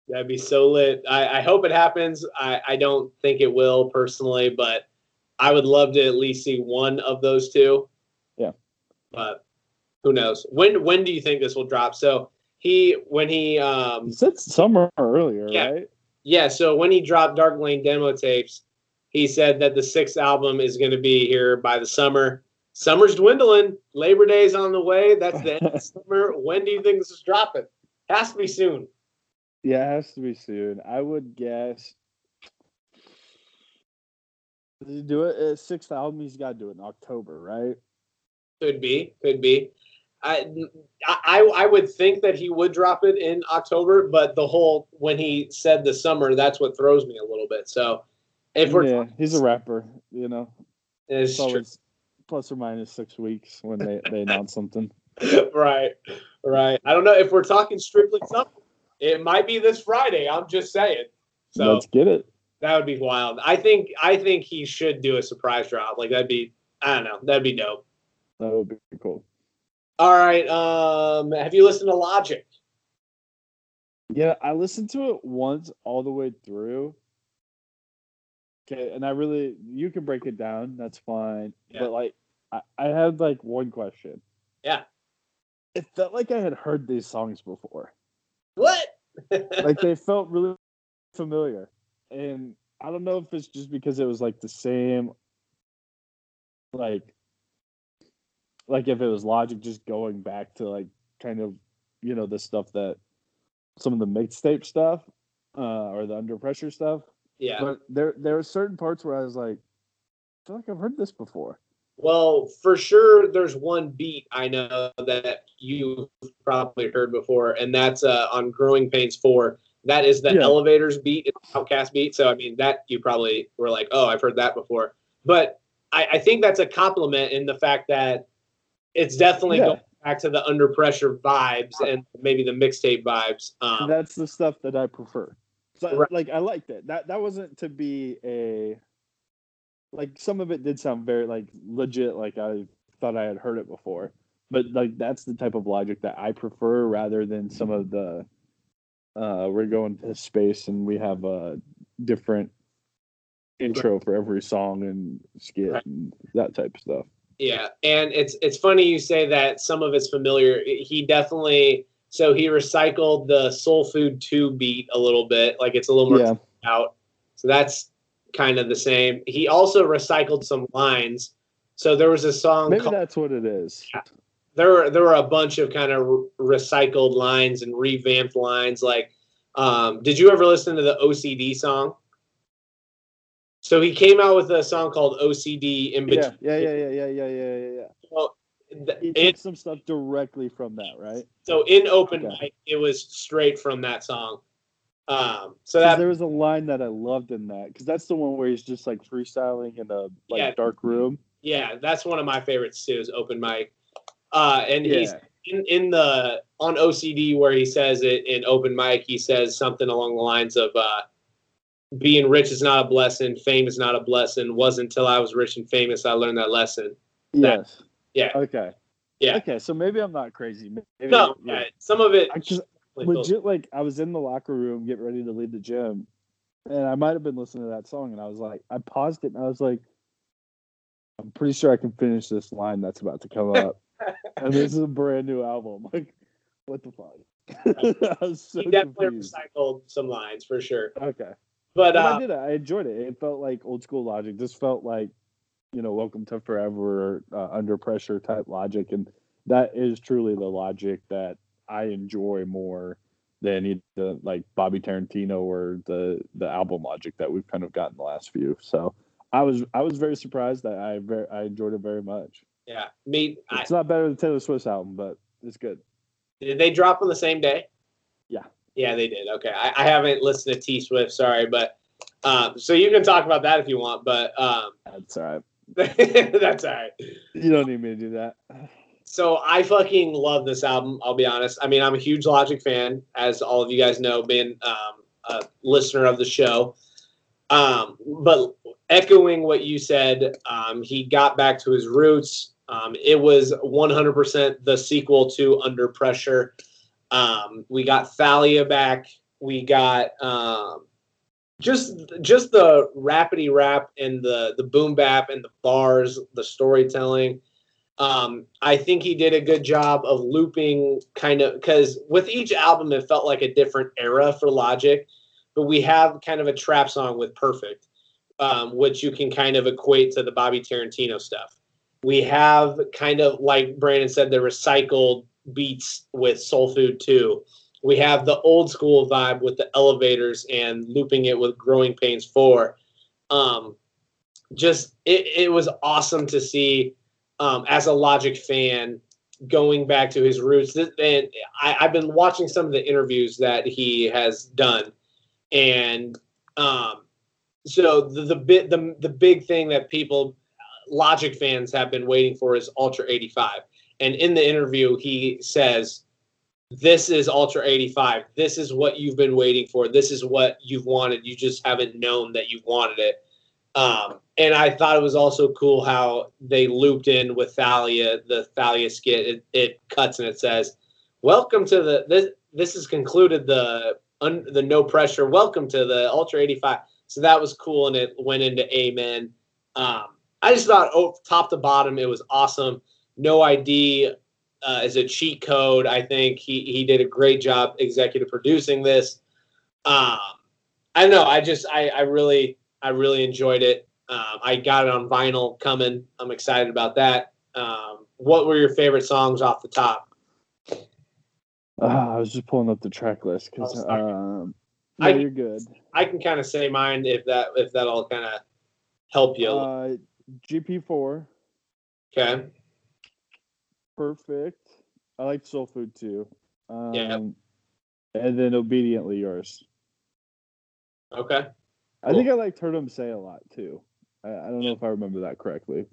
Speaker 1: That'd be so lit. I, I hope it happens. I, I don't think it will personally, but I would love to at least see one of those two.
Speaker 2: Yeah.
Speaker 1: But who knows? When when do you think this will drop? So he when he um
Speaker 2: said summer earlier,
Speaker 1: yeah,
Speaker 2: right?
Speaker 1: Yeah. So when he dropped Dark Lane demo tapes, he said that the sixth album is going to be here by the summer. Summer's dwindling. Labor Day's on the way. That's the end of summer. When do you think this is dropping? Has to be soon.
Speaker 2: Yeah, it has to be soon. I would guess. Do it? Uh, sixth album, he's got to do it in October, right?
Speaker 1: Could be, could be. I, I I would think that he would drop it in October, but the whole when he said the summer, that's what throws me a little bit. So
Speaker 2: if we're yeah, he's a rapper, you know. It's always plus or minus six weeks when they, they announce something.
Speaker 1: right, right. I don't know if we're talking strictly something. it might be this Friday. I'm just saying. So
Speaker 2: let's get it.
Speaker 1: That would be wild. I think I think he should do a surprise drop. Like that'd be I don't know. That'd be dope.
Speaker 2: That would be cool.
Speaker 1: All right. Um, have you listened to Logic?
Speaker 2: Yeah, I listened to it once all the way through. Okay, and I really you can break it down, that's fine. Yeah. But like I, I had like one question.
Speaker 1: Yeah.
Speaker 2: It felt like I had heard these songs before.
Speaker 1: What?
Speaker 2: like they felt really familiar. And I don't know if it's just because it was like the same like like if it was logic just going back to like kind of you know the stuff that some of the mixtape stuff uh or the under pressure stuff
Speaker 1: yeah
Speaker 2: but there there are certain parts where i was like i feel like i've heard this before
Speaker 1: well, for sure, there's one beat I know that you've probably heard before, and that's uh, on Growing Pains 4. That is the yeah. elevators beat, it's OutKast beat. So, I mean, that you probably were like, oh, I've heard that before. But I, I think that's a compliment in the fact that it's definitely yeah. going back to the under pressure vibes and maybe the mixtape vibes.
Speaker 2: Um, that's the stuff that I prefer. So, right. like, I liked it. That that wasn't to be a like some of it did sound very like legit like i thought i had heard it before but like that's the type of logic that i prefer rather than some of the uh we're going to space and we have a different intro for every song and skit right. and that type of stuff
Speaker 1: yeah and it's it's funny you say that some of it's familiar he definitely so he recycled the soul food 2 beat a little bit like it's a little more yeah. out so that's kind of the same. He also recycled some lines. So there was a song.
Speaker 2: Maybe called, that's what it is.
Speaker 1: Yeah, there were there were a bunch of kind of re- recycled lines and revamped lines. Like, um, did you ever listen to the OCD song? So he came out with a song called OCD in
Speaker 2: between. Yeah, yeah, yeah, yeah, yeah, yeah, yeah, yeah. Well, he took some stuff directly from that, right?
Speaker 1: So in open okay. mic, it was straight from that song. Um, so that
Speaker 2: there was a line that I loved in that because that's the one where he's just like freestyling in a like
Speaker 1: Yeah.
Speaker 2: dark room.
Speaker 1: yeah, that's one of my favorites too. Is open mic, uh, and he's in, in the on OCD where he says it in open mic. He says something along the lines of. Uh, being rich is not a blessing. Fame is not a blessing. Wasn't until I was rich and famous I learned that lesson.
Speaker 2: yes,
Speaker 1: Yeah.
Speaker 2: okay,
Speaker 1: Yeah.
Speaker 2: okay. So maybe I'm not crazy. Maybe,
Speaker 1: No,
Speaker 2: yeah.
Speaker 1: yeah, some of it.
Speaker 2: I just
Speaker 1: like,
Speaker 2: legit like I was in the locker room getting ready to leave the gym, and I might have been listening to that song, and I was like, I paused it, and I was like, I'm pretty sure I can finish this line that's about to come up, and this is a brand new album. Like, what the fuck? I was so
Speaker 1: he definitely
Speaker 2: confused.
Speaker 1: recycled some lines for sure.
Speaker 2: Okay,
Speaker 1: But
Speaker 2: but I
Speaker 1: uh,
Speaker 2: did it. I enjoyed it. It felt like old school Logic. This felt like, you know, Welcome to Forever, uh, Under Pressure type Logic, and that is truly the Logic that I enjoy more than either like Bobby Tarantino or the the album Logic that we've kind of gotten the last few. So I was I was very surprised that I very I enjoyed it very much.
Speaker 1: yeah, me. I,
Speaker 2: It's not better than Taylor Swift's album, but it's good.
Speaker 1: did they drop on the same day?
Speaker 2: Yeah.
Speaker 1: Yeah, they did. Okay, I, I haven't listened to T Swift. Sorry, but um, so you can talk about that if you want. But um,
Speaker 2: That's all right.
Speaker 1: that's all right.
Speaker 2: You don't need me to do that.
Speaker 1: So I fucking love this album. I'll be honest. I mean, I'm a huge Logic fan, as all of you guys know, being um, a listener of the show. Um, but echoing what you said, um, he got back to his roots. Um, it was 100% the sequel to Under Pressure. Um, we got Thalia back. We got um, just just the rapidy rap and the the boom bap and the bars, the storytelling. Um, I think he did a good job of looping kind of because with each album it felt like a different era for Logic, but we have kind of a trap song with Perfect, um, which you can kind of equate to the Bobby Tarantino stuff. We have kind of like Brandon said, the recycled beats with Soul Food 2. We have the old school vibe with the elevators and looping it with Growing Pains 4. Um, just it, it was awesome to see um, as a Logic fan going back to his roots. And I, I've been watching some of the interviews that he has done, and um, so the the bit the the big thing that people Logic fans have been waiting for is Ultra 85. And in the interview, he says, This is Ultra 85. This is what you've been waiting for. This is what you've wanted. You just haven't known that you wanted it. Um, and I thought it was also cool how they looped in with Thalia, the Thalia skit. It, it cuts and it says, Welcome to the, this, this has concluded the, un, the no pressure. Welcome to the Ultra 85. So that was cool. And it went into Amen. Um, I just thought, oh, top to bottom, it was awesome. No ID uh, is a cheat code. I think he he did a great job executive producing this. Um, I don't know. I just I I really I really enjoyed it. Um, I got it on vinyl coming. I'm excited about that. Um, what were your favorite songs off the top?
Speaker 2: Uh, I was just pulling up the track list because
Speaker 1: Oh,
Speaker 2: um,
Speaker 1: I-
Speaker 2: no, you're good.
Speaker 1: I can kind of say mine if that if that'll kind of help you.
Speaker 2: Uh, GP4,
Speaker 1: okay.
Speaker 2: perfect. I like Soul Food too. Um,
Speaker 1: Yeah.
Speaker 2: And then Obediently Yours.
Speaker 1: Okay.
Speaker 2: I think I liked him Say a lot too. I, I don't know if I remember that correctly.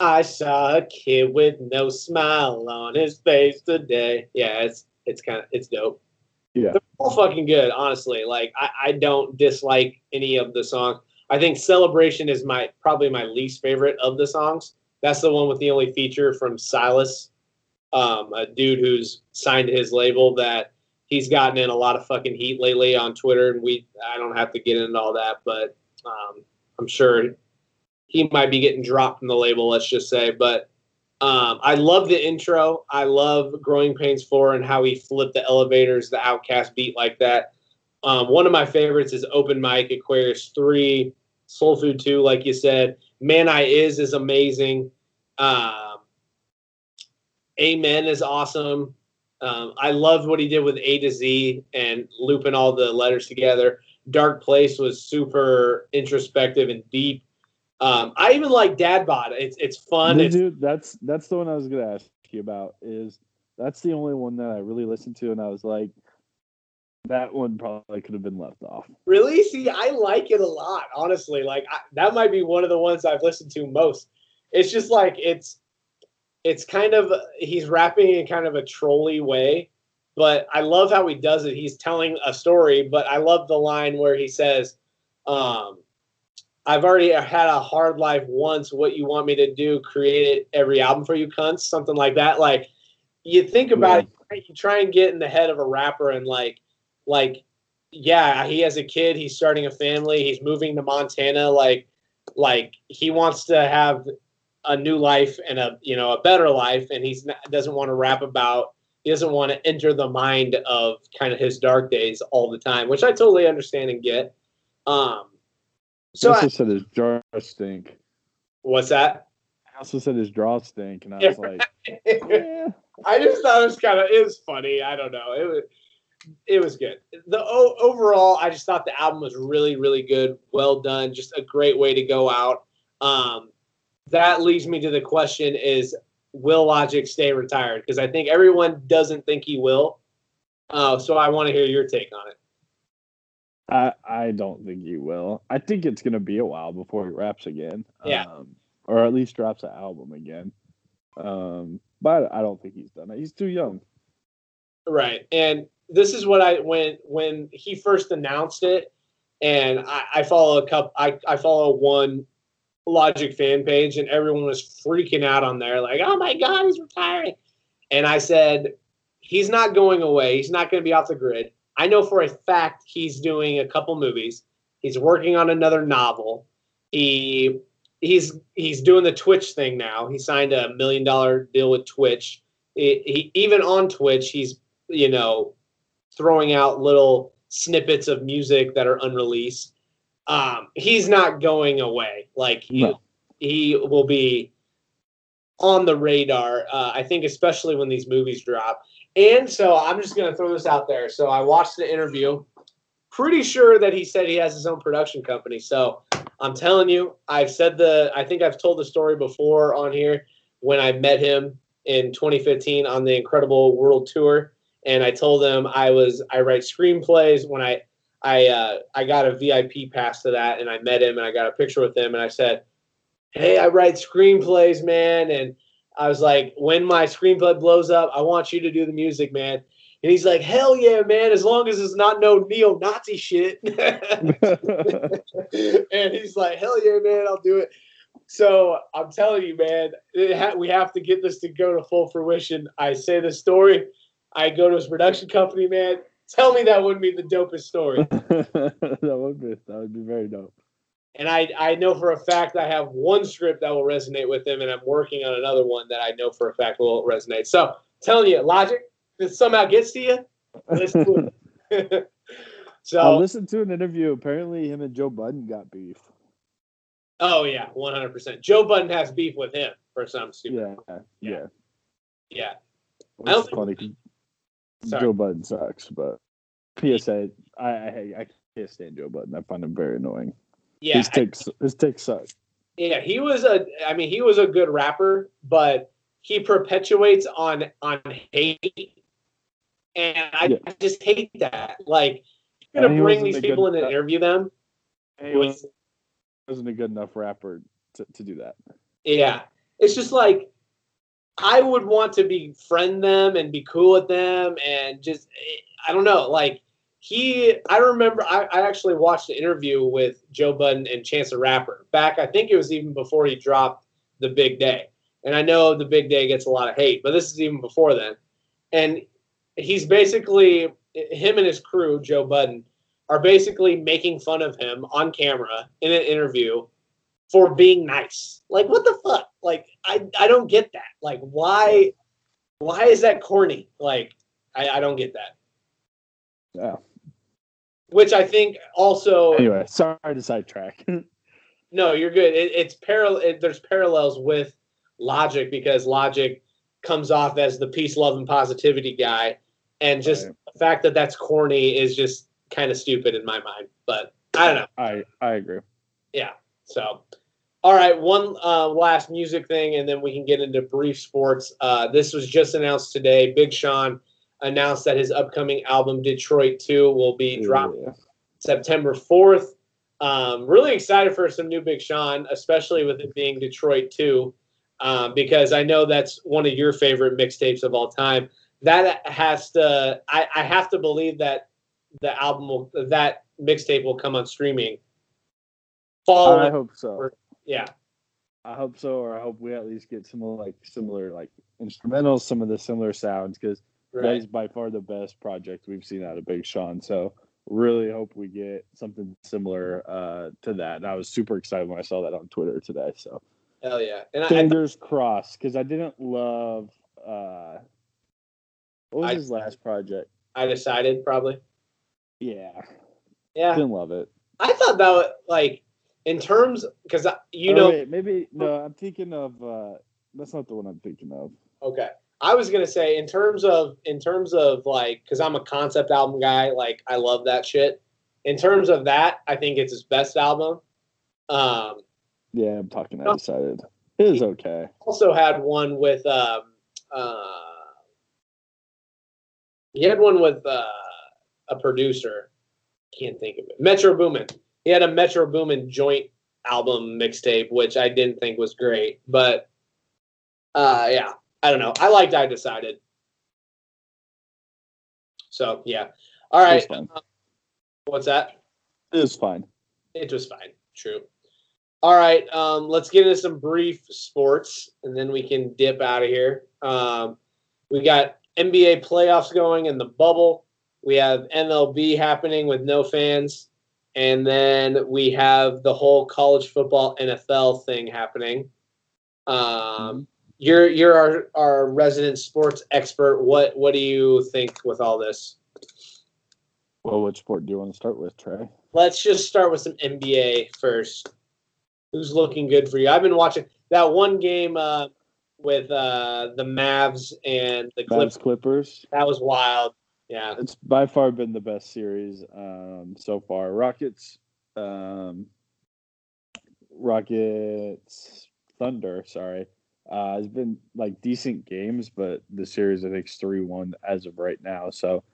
Speaker 1: I saw a kid with no smile on his face today. Yeah, it's it's kind of it's dope.
Speaker 2: Yeah.
Speaker 1: They're all fucking good, honestly. Like I, I don't dislike any of the songs. I think Celebration is my probably my least favorite of the songs. That's the one with the only feature from Silas, um, a dude who's signed to his label that he's gotten in a lot of fucking heat lately on Twitter, and we I don't have to get into all that, but um, I'm sure he might be getting dropped from the label. Let's just say, but um, I love the intro. I love Growing Pains 4 and how he flipped the elevators, the OutKast beat like that. Um, one of my favorites is Open Mic, Aquarius 3, Soul Food 2, like you said. Man I Is is amazing. Um, Amen is awesome. Um, I loved what he did with A to Z and looping all the letters together. Dark Place was super introspective and deep. Um, I even like Dad Bod. It's it's fun.
Speaker 2: Dude,
Speaker 1: It's
Speaker 2: dude, that's that's the one I was gonna ask you about. Is that's the only one that I really listened to, and I was like, That one probably could have been left off.
Speaker 1: Really? See, I like it a lot, honestly. Like I, that might be one of the ones I've listened to most. It's just like it's it's kind of he's rapping in kind of a trolly way, but I love how he does it. He's telling a story, but I love the line where he says, um, I've already had a hard life once. What you want me to do? Create it every album for you, cunts? Something like that. Like you think about yeah. it, you try and get in the head of a rapper and like like yeah he has a kid he's starting a family he's moving to montana like like he wants to have a new life and a you know a better life and he's not, doesn't want to rap about he doesn't want to enter the mind of kind of his dark days all the time which i totally understand and get um
Speaker 2: so I also said his draw stink
Speaker 1: what's that
Speaker 2: i also said his draw stink and i was like
Speaker 1: yeah. i just thought it was kind of it was funny i don't know it was it was good. The o- overall, I just thought the album was really, really good. Well done. Just a great way to go out. Um, that leads me to the question: Is will Logic stay retired? Because I think everyone doesn't think he will. Uh, so I want to hear your take on it.
Speaker 2: I I don't think he will. I think it's gonna be a while before he raps again.
Speaker 1: Yeah.
Speaker 2: Um, or at least drops an album again. Um, but I don't think he's done it. He's too young.
Speaker 1: Right. And this is what I when when he first announced it, and I, I follow a couple. I I follow one Logic fan page, and everyone was freaking out on there, like, "Oh my God, he's retiring!" And I said, "He's not going away. He's not going to be off the grid. I know for a fact he's doing a couple movies. He's working on another novel. He he's he's doing the Twitch thing now. He signed a million dollar deal with Twitch. He, he, even on Twitch, he's you know throwing out little snippets of music that are unreleased. Um, he's not going away. Like he, no. he will be on the radar. Uh, I think, especially when these movies drop. And so I'm just going to throw this out there. So I watched the interview. Pretty sure that he said he has his own production company. So I'm telling you, I've said the, I think I've told the story before on here when I met him in 2015 on the Incredible World Tour and I told him I was I write screenplays. When I I uh, I got a VIP pass to that, and I met him, and I got a picture with him, and I said, "Hey, I write screenplays, man." And I was like, "When my screenplay blows up, I want you to do the music, man." And he's like, "Hell yeah, man! As long as it's not no neo-Nazi shit." and he's like, "Hell yeah, man! I'll do it." So I'm telling you, man, ha- we have to get this to go to full fruition. I say the story I go to his production company, man. Tell me that wouldn't be the dopest story.
Speaker 2: that would be that would be very dope.
Speaker 1: And I I know for a fact I have one script that will resonate with him, and I'm working on another one that I know for a fact will resonate. So telling you, Logic, this somehow gets to you. Listen
Speaker 2: so I listened to an interview. Apparently, him and Joe Budden got beef.
Speaker 1: Oh yeah, one hundred percent. Joe Budden has beef with him for some stupid.
Speaker 2: Yeah, yeah, yeah.
Speaker 1: yeah.
Speaker 2: I don't funny. Sorry. Joe Budden sucks, but PSA, I, I I can't stand Joe Budden. I find him very annoying.
Speaker 1: Yeah,
Speaker 2: his takes his takes suck.
Speaker 1: Yeah, he was a. I mean, he was a good rapper, but he perpetuates on on hate, and I, yeah. I just hate that. Like, you're gonna bring these people in and interview them.
Speaker 2: He was, wasn't a good enough rapper to, to do that.
Speaker 1: Yeah, it's just like I would want to befriend them and be cool with them and just I don't know like he I remember I, I actually watched an interview with Joe Budden and Chance the Rapper back I think it was even before he dropped the Big Day. And I know the Big Day gets a lot of hate but this is even before then. And he's basically him and his crew Joe Budden are basically making fun of him on camera in an interview for being nice. Like what the fuck? Like I I don't get that. Like why why is that corny? Like I, I don't get that.
Speaker 2: Yeah.
Speaker 1: Which I think also
Speaker 2: Anyway, sorry to sidetrack.
Speaker 1: no, you're good. It, it's parallel it, there's parallels with Logic because Logic comes off as the peace, love, and positivity guy. And just right. the fact that that's corny is just kind of stupid in my mind. But I don't know.
Speaker 2: I I agree.
Speaker 1: Yeah. So all right, one uh, last music thing, and then we can get into brief sports. Uh, this was just announced today. Big Sean announced that his upcoming album Detroit 2 will be dropped
Speaker 2: Yeah.
Speaker 1: September 4th. Um, really excited for some new Big Sean, especially with it being Detroit 2, um, because I know that's one of your favorite mixtapes of all time. That has to, I, I have to believe that the album will, that mixtape will come on streaming. Fall,
Speaker 2: I hope so.
Speaker 1: Yeah,
Speaker 2: I hope so, or I hope we at least get some like similar like instrumentals, some of the similar sounds, because that
Speaker 1: right.
Speaker 2: is by far the best project we've seen out of Big Sean. So really hope we get something similar uh, to that. And I was super excited when I saw that on Twitter today. So
Speaker 1: Hell yeah. And I, I,
Speaker 2: fingers crossed, because I didn't love uh, what was
Speaker 1: I-
Speaker 2: his last project?
Speaker 1: I decided probably.
Speaker 2: Yeah,
Speaker 1: Yeah.
Speaker 2: didn't love it.
Speaker 1: I thought that like, in terms, because you
Speaker 2: Oh,
Speaker 1: know,
Speaker 2: wait, maybe no. I'm thinking of uh, that's not the one I'm thinking of.
Speaker 1: Okay. I was gonna say in terms of in terms of like because I'm a concept album guy, like I love that shit. In terms of that, I think it's his best album. Um,
Speaker 2: Yeah, I'm talking. I decided it is okay.
Speaker 1: also had one with um, uh, he had one with uh, a producer. Can't think of it. Metro Boomin. He had a Metro Boomin joint album mixtape, which I didn't think was great, but uh, yeah, I don't know. I liked I decided. So yeah. all right.
Speaker 2: Right.
Speaker 1: What's that?
Speaker 2: It was fine.
Speaker 1: It was fine. True. All right. Um, let's get into some brief sports, and then we can dip out of here. Um, we got NBA playoffs going in the bubble. We have MLB happening with no fans, and then we have the whole college football NFL thing happening. Um, you're you're our, our resident sports expert. What what do you think with all this?
Speaker 2: Well, which sport do you want to start with, Trey?
Speaker 1: Let's just start with some NBA first. Who's looking good for you? I've been watching that one game uh, with uh, the Mavs and the Clippers.
Speaker 2: Mavs Clippers.
Speaker 1: That was wild. Yeah,
Speaker 2: It's by far been the best series um, so far. Rockets, um, Rockets, Thunder. Sorry, uh, has been like decent games, but the series I think is three one as of right now. So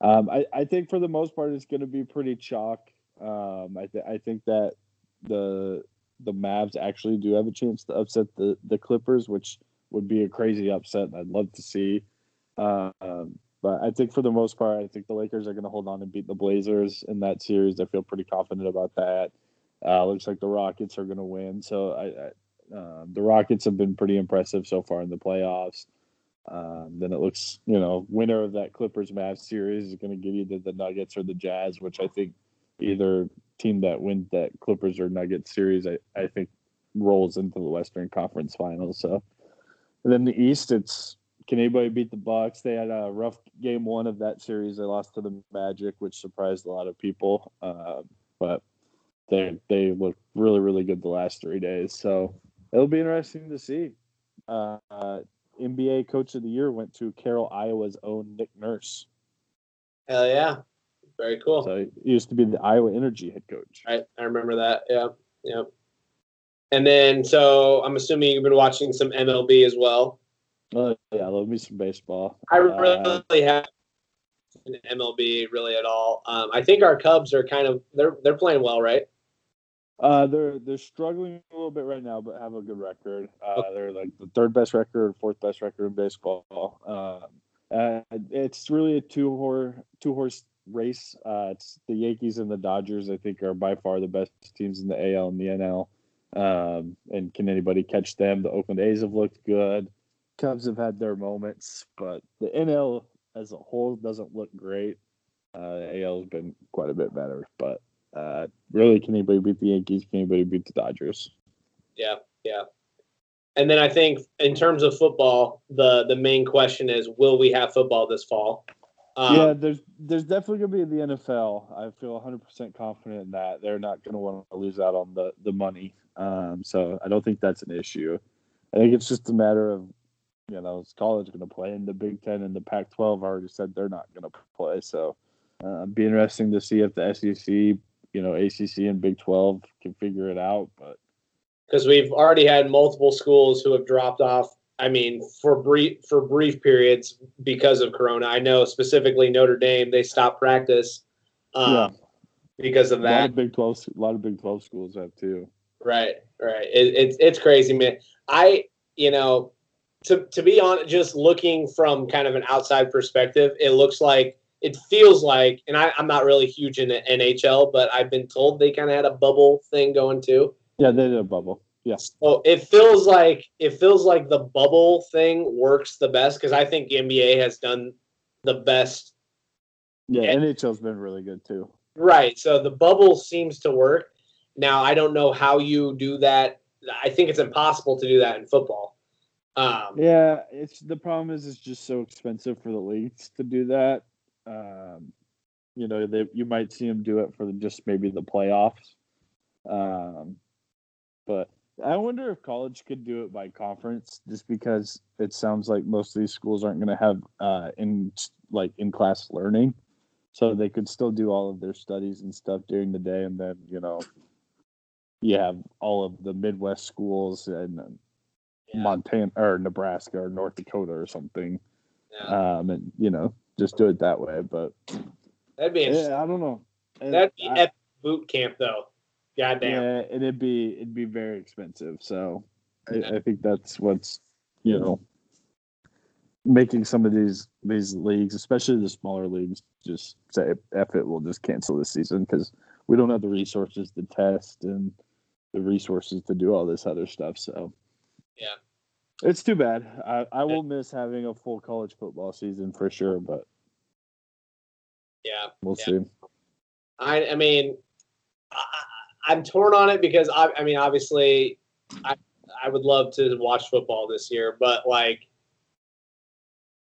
Speaker 2: um, I, I think for the most part it's going to be pretty chalk. Um, I th- I think that the the Mavs actually do have a chance to upset the the Clippers, which would be a crazy upset. I'd love to see. Um, but I think for the most part, I think the Lakers are going to hold on and beat the Blazers in that series. I feel pretty confident about that. Uh, looks like the Rockets are going to win. So I, I uh, the Rockets have been pretty impressive so far in the playoffs. Um, then it looks, you know, winner of that Clippers Mavs series is going to give either the Nuggets or the Jazz, which I think either team that wins that Clippers or Nuggets series, I, I think rolls into the Western Conference Finals. So, and then the East, it's can anybody beat the Bucks? They had a rough game one of that series. They lost to the Magic, which surprised a lot of people. Uh, but they they look really really good the last three days. So it'll be interesting to see. Uh, uh, NBA Coach of the Year went to Carroll, Iowa's own Nick Nurse.
Speaker 1: hell yeah, very cool.
Speaker 2: So he used to be the Iowa Energy head coach.
Speaker 1: Right, I remember that. Yeah, yeah. And then, so I'm assuming you've been watching some MLB as well.
Speaker 2: Oh yeah, I love me some baseball.
Speaker 1: I
Speaker 2: Uh,
Speaker 1: really have an MLB really at all. Um, I think our Cubs are kind of they're they're playing well, right?
Speaker 2: Uh, they're they're struggling a little bit right now, but have a good record. Uh, they're like the third best record, fourth best record in baseball. Um, uh, it's really a two horse two horse race. Uh, it's the Yankees and the Dodgers. I think are by far the best teams in the AL and the NL. Um, and can anybody catch them? The Oakland A's have looked good. Cubs have had their moments, but the NL as a whole doesn't look great. Uh, the AL has been quite a bit better, but uh, really, can anybody beat the Yankees? Can anybody beat the Dodgers?
Speaker 1: Yeah, yeah. And then I think in terms of football, the the main question is, will we have football this fall? Um,
Speaker 2: yeah, there's there's definitely gonna be the NFL. I feel 100 percent confident in that. They're not gonna want to lose out on the the money. Um, so I don't think that's an issue. I think it's just a matter of you know, is college going to play in the Big Ten and the Pac-12 already said they're not going to play. So uh, it'd be interesting to see if the SEC, you know, ACC and Big 12 can figure it out. But
Speaker 1: because we've already had multiple schools who have dropped off I mean, for brief for brief periods because of Corona. I know specifically Notre Dame they stopped practice um,
Speaker 2: Yeah.
Speaker 1: because of that.
Speaker 2: A lot of Big Twelve, a lot of Big Twelve schools have too.
Speaker 1: Right, right. It, it's it's crazy, man. I you know to to be on just looking from kind of an outside perspective, it looks like it feels like, and I, I'm not really huge in the NHL, but I've been told they kind of had a bubble thing going too.
Speaker 2: Yeah, they did a bubble. Yeah,
Speaker 1: So it feels like it feels like the bubble thing works the best because I think the NBA has done the best.
Speaker 2: yeah.
Speaker 1: Yeah.
Speaker 2: NHL's been really good too.
Speaker 1: Right. So the bubble seems to work. Now I don't know how you do that. I think it's impossible to do that in football. Um,
Speaker 2: Yeah, it's the problem is it's just so expensive for the leagues to do that. Um, you know, they you might see them do it for the, just maybe the playoffs. Um, but I wonder if college could do it by conference, just because it sounds like most of these schools aren't going to have uh, in like in class learning, so they could still do all of their studies and stuff during the day, and then you know, you have all of the Midwest schools and
Speaker 1: Yeah.
Speaker 2: Montana or Nebraska or North Dakota or something.
Speaker 1: yeah.
Speaker 2: Um, and you know, just do it that way. But
Speaker 1: That'd be
Speaker 2: yeah, I don't know. And
Speaker 1: That'd be
Speaker 2: I-
Speaker 1: boot camp though. Goddamn.
Speaker 2: yeah, and it'd be it'd be very expensive. So
Speaker 1: Yeah.
Speaker 2: I, I think that's what's you know making some of these these leagues, especially the smaller leagues, just say F it, we'll just cancel this season because we don't have the resources to test and the resources to do all this other stuff. So
Speaker 1: Yeah.
Speaker 2: It's too bad. I, I will miss having a full college football season for sure, but
Speaker 1: Yeah.
Speaker 2: we'll
Speaker 1: Yeah.
Speaker 2: see.
Speaker 1: I, I mean, I, I'm torn on it because I, I mean, obviously, I, I would love to watch football this year, but like,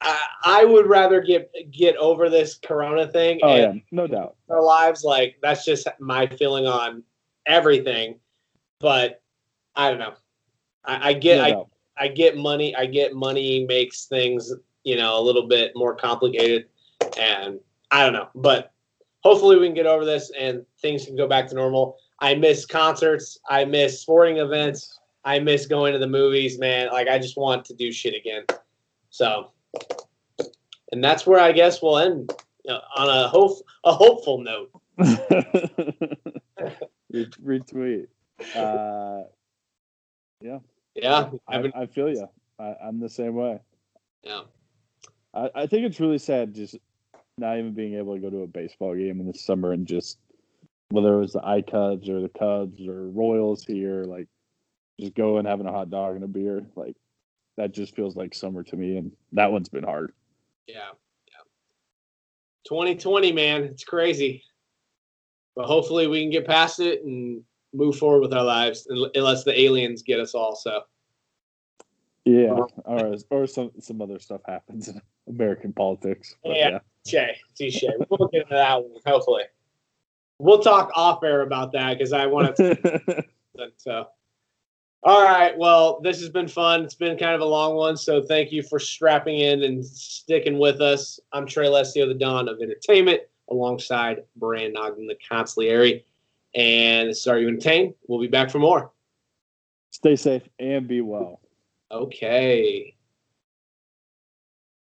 Speaker 1: I, I would rather get get over this Corona thing
Speaker 2: Oh
Speaker 1: and
Speaker 2: yeah, no doubt.
Speaker 1: our lives. Like, that's just my feeling on everything. But I don't know. I, I get,
Speaker 2: No
Speaker 1: I,
Speaker 2: doubt.
Speaker 1: I get money. I get money makes things, you know, a little bit more complicated, and I don't know. But hopefully, we can get over this and things can go back to normal. I miss concerts. I miss sporting events. I miss going to the movies, man. Like I just want to do shit again. So, and that's where I guess we'll end you know, on a hope a hopeful note.
Speaker 2: Retweet. Uh,
Speaker 1: Yeah,
Speaker 2: I,
Speaker 1: I've
Speaker 2: I feel you. I, I'm the same way.
Speaker 1: yeah,
Speaker 2: I, I think it's really sad just not even being able to go to a baseball game in the summer and just whether it was the I Cubs or the Cubs or Royals here, like just go and having a hot dog and a beer, like that just feels like summer to me, and that one's been hard.
Speaker 1: yeah, yeah. 2020, man, it's crazy. But hopefully, we can get past it and move forward with our lives, unless the aliens get us all. So,
Speaker 2: Yeah, or or some some other stuff happens in American politics. But
Speaker 1: Yeah. Touche, touche. We'll get into that one, hopefully. We'll talk off air about that because I want to. so, all right. Well, this has been fun. It's been kind of a long one, so thank you for strapping in and sticking with us. I'm Trey Lestio, the Don of Entertainment, alongside Brand Ogden, the Consigliere. And this is Are You Entertained? We'll be back for more.
Speaker 2: Stay safe and be well.
Speaker 1: Okay.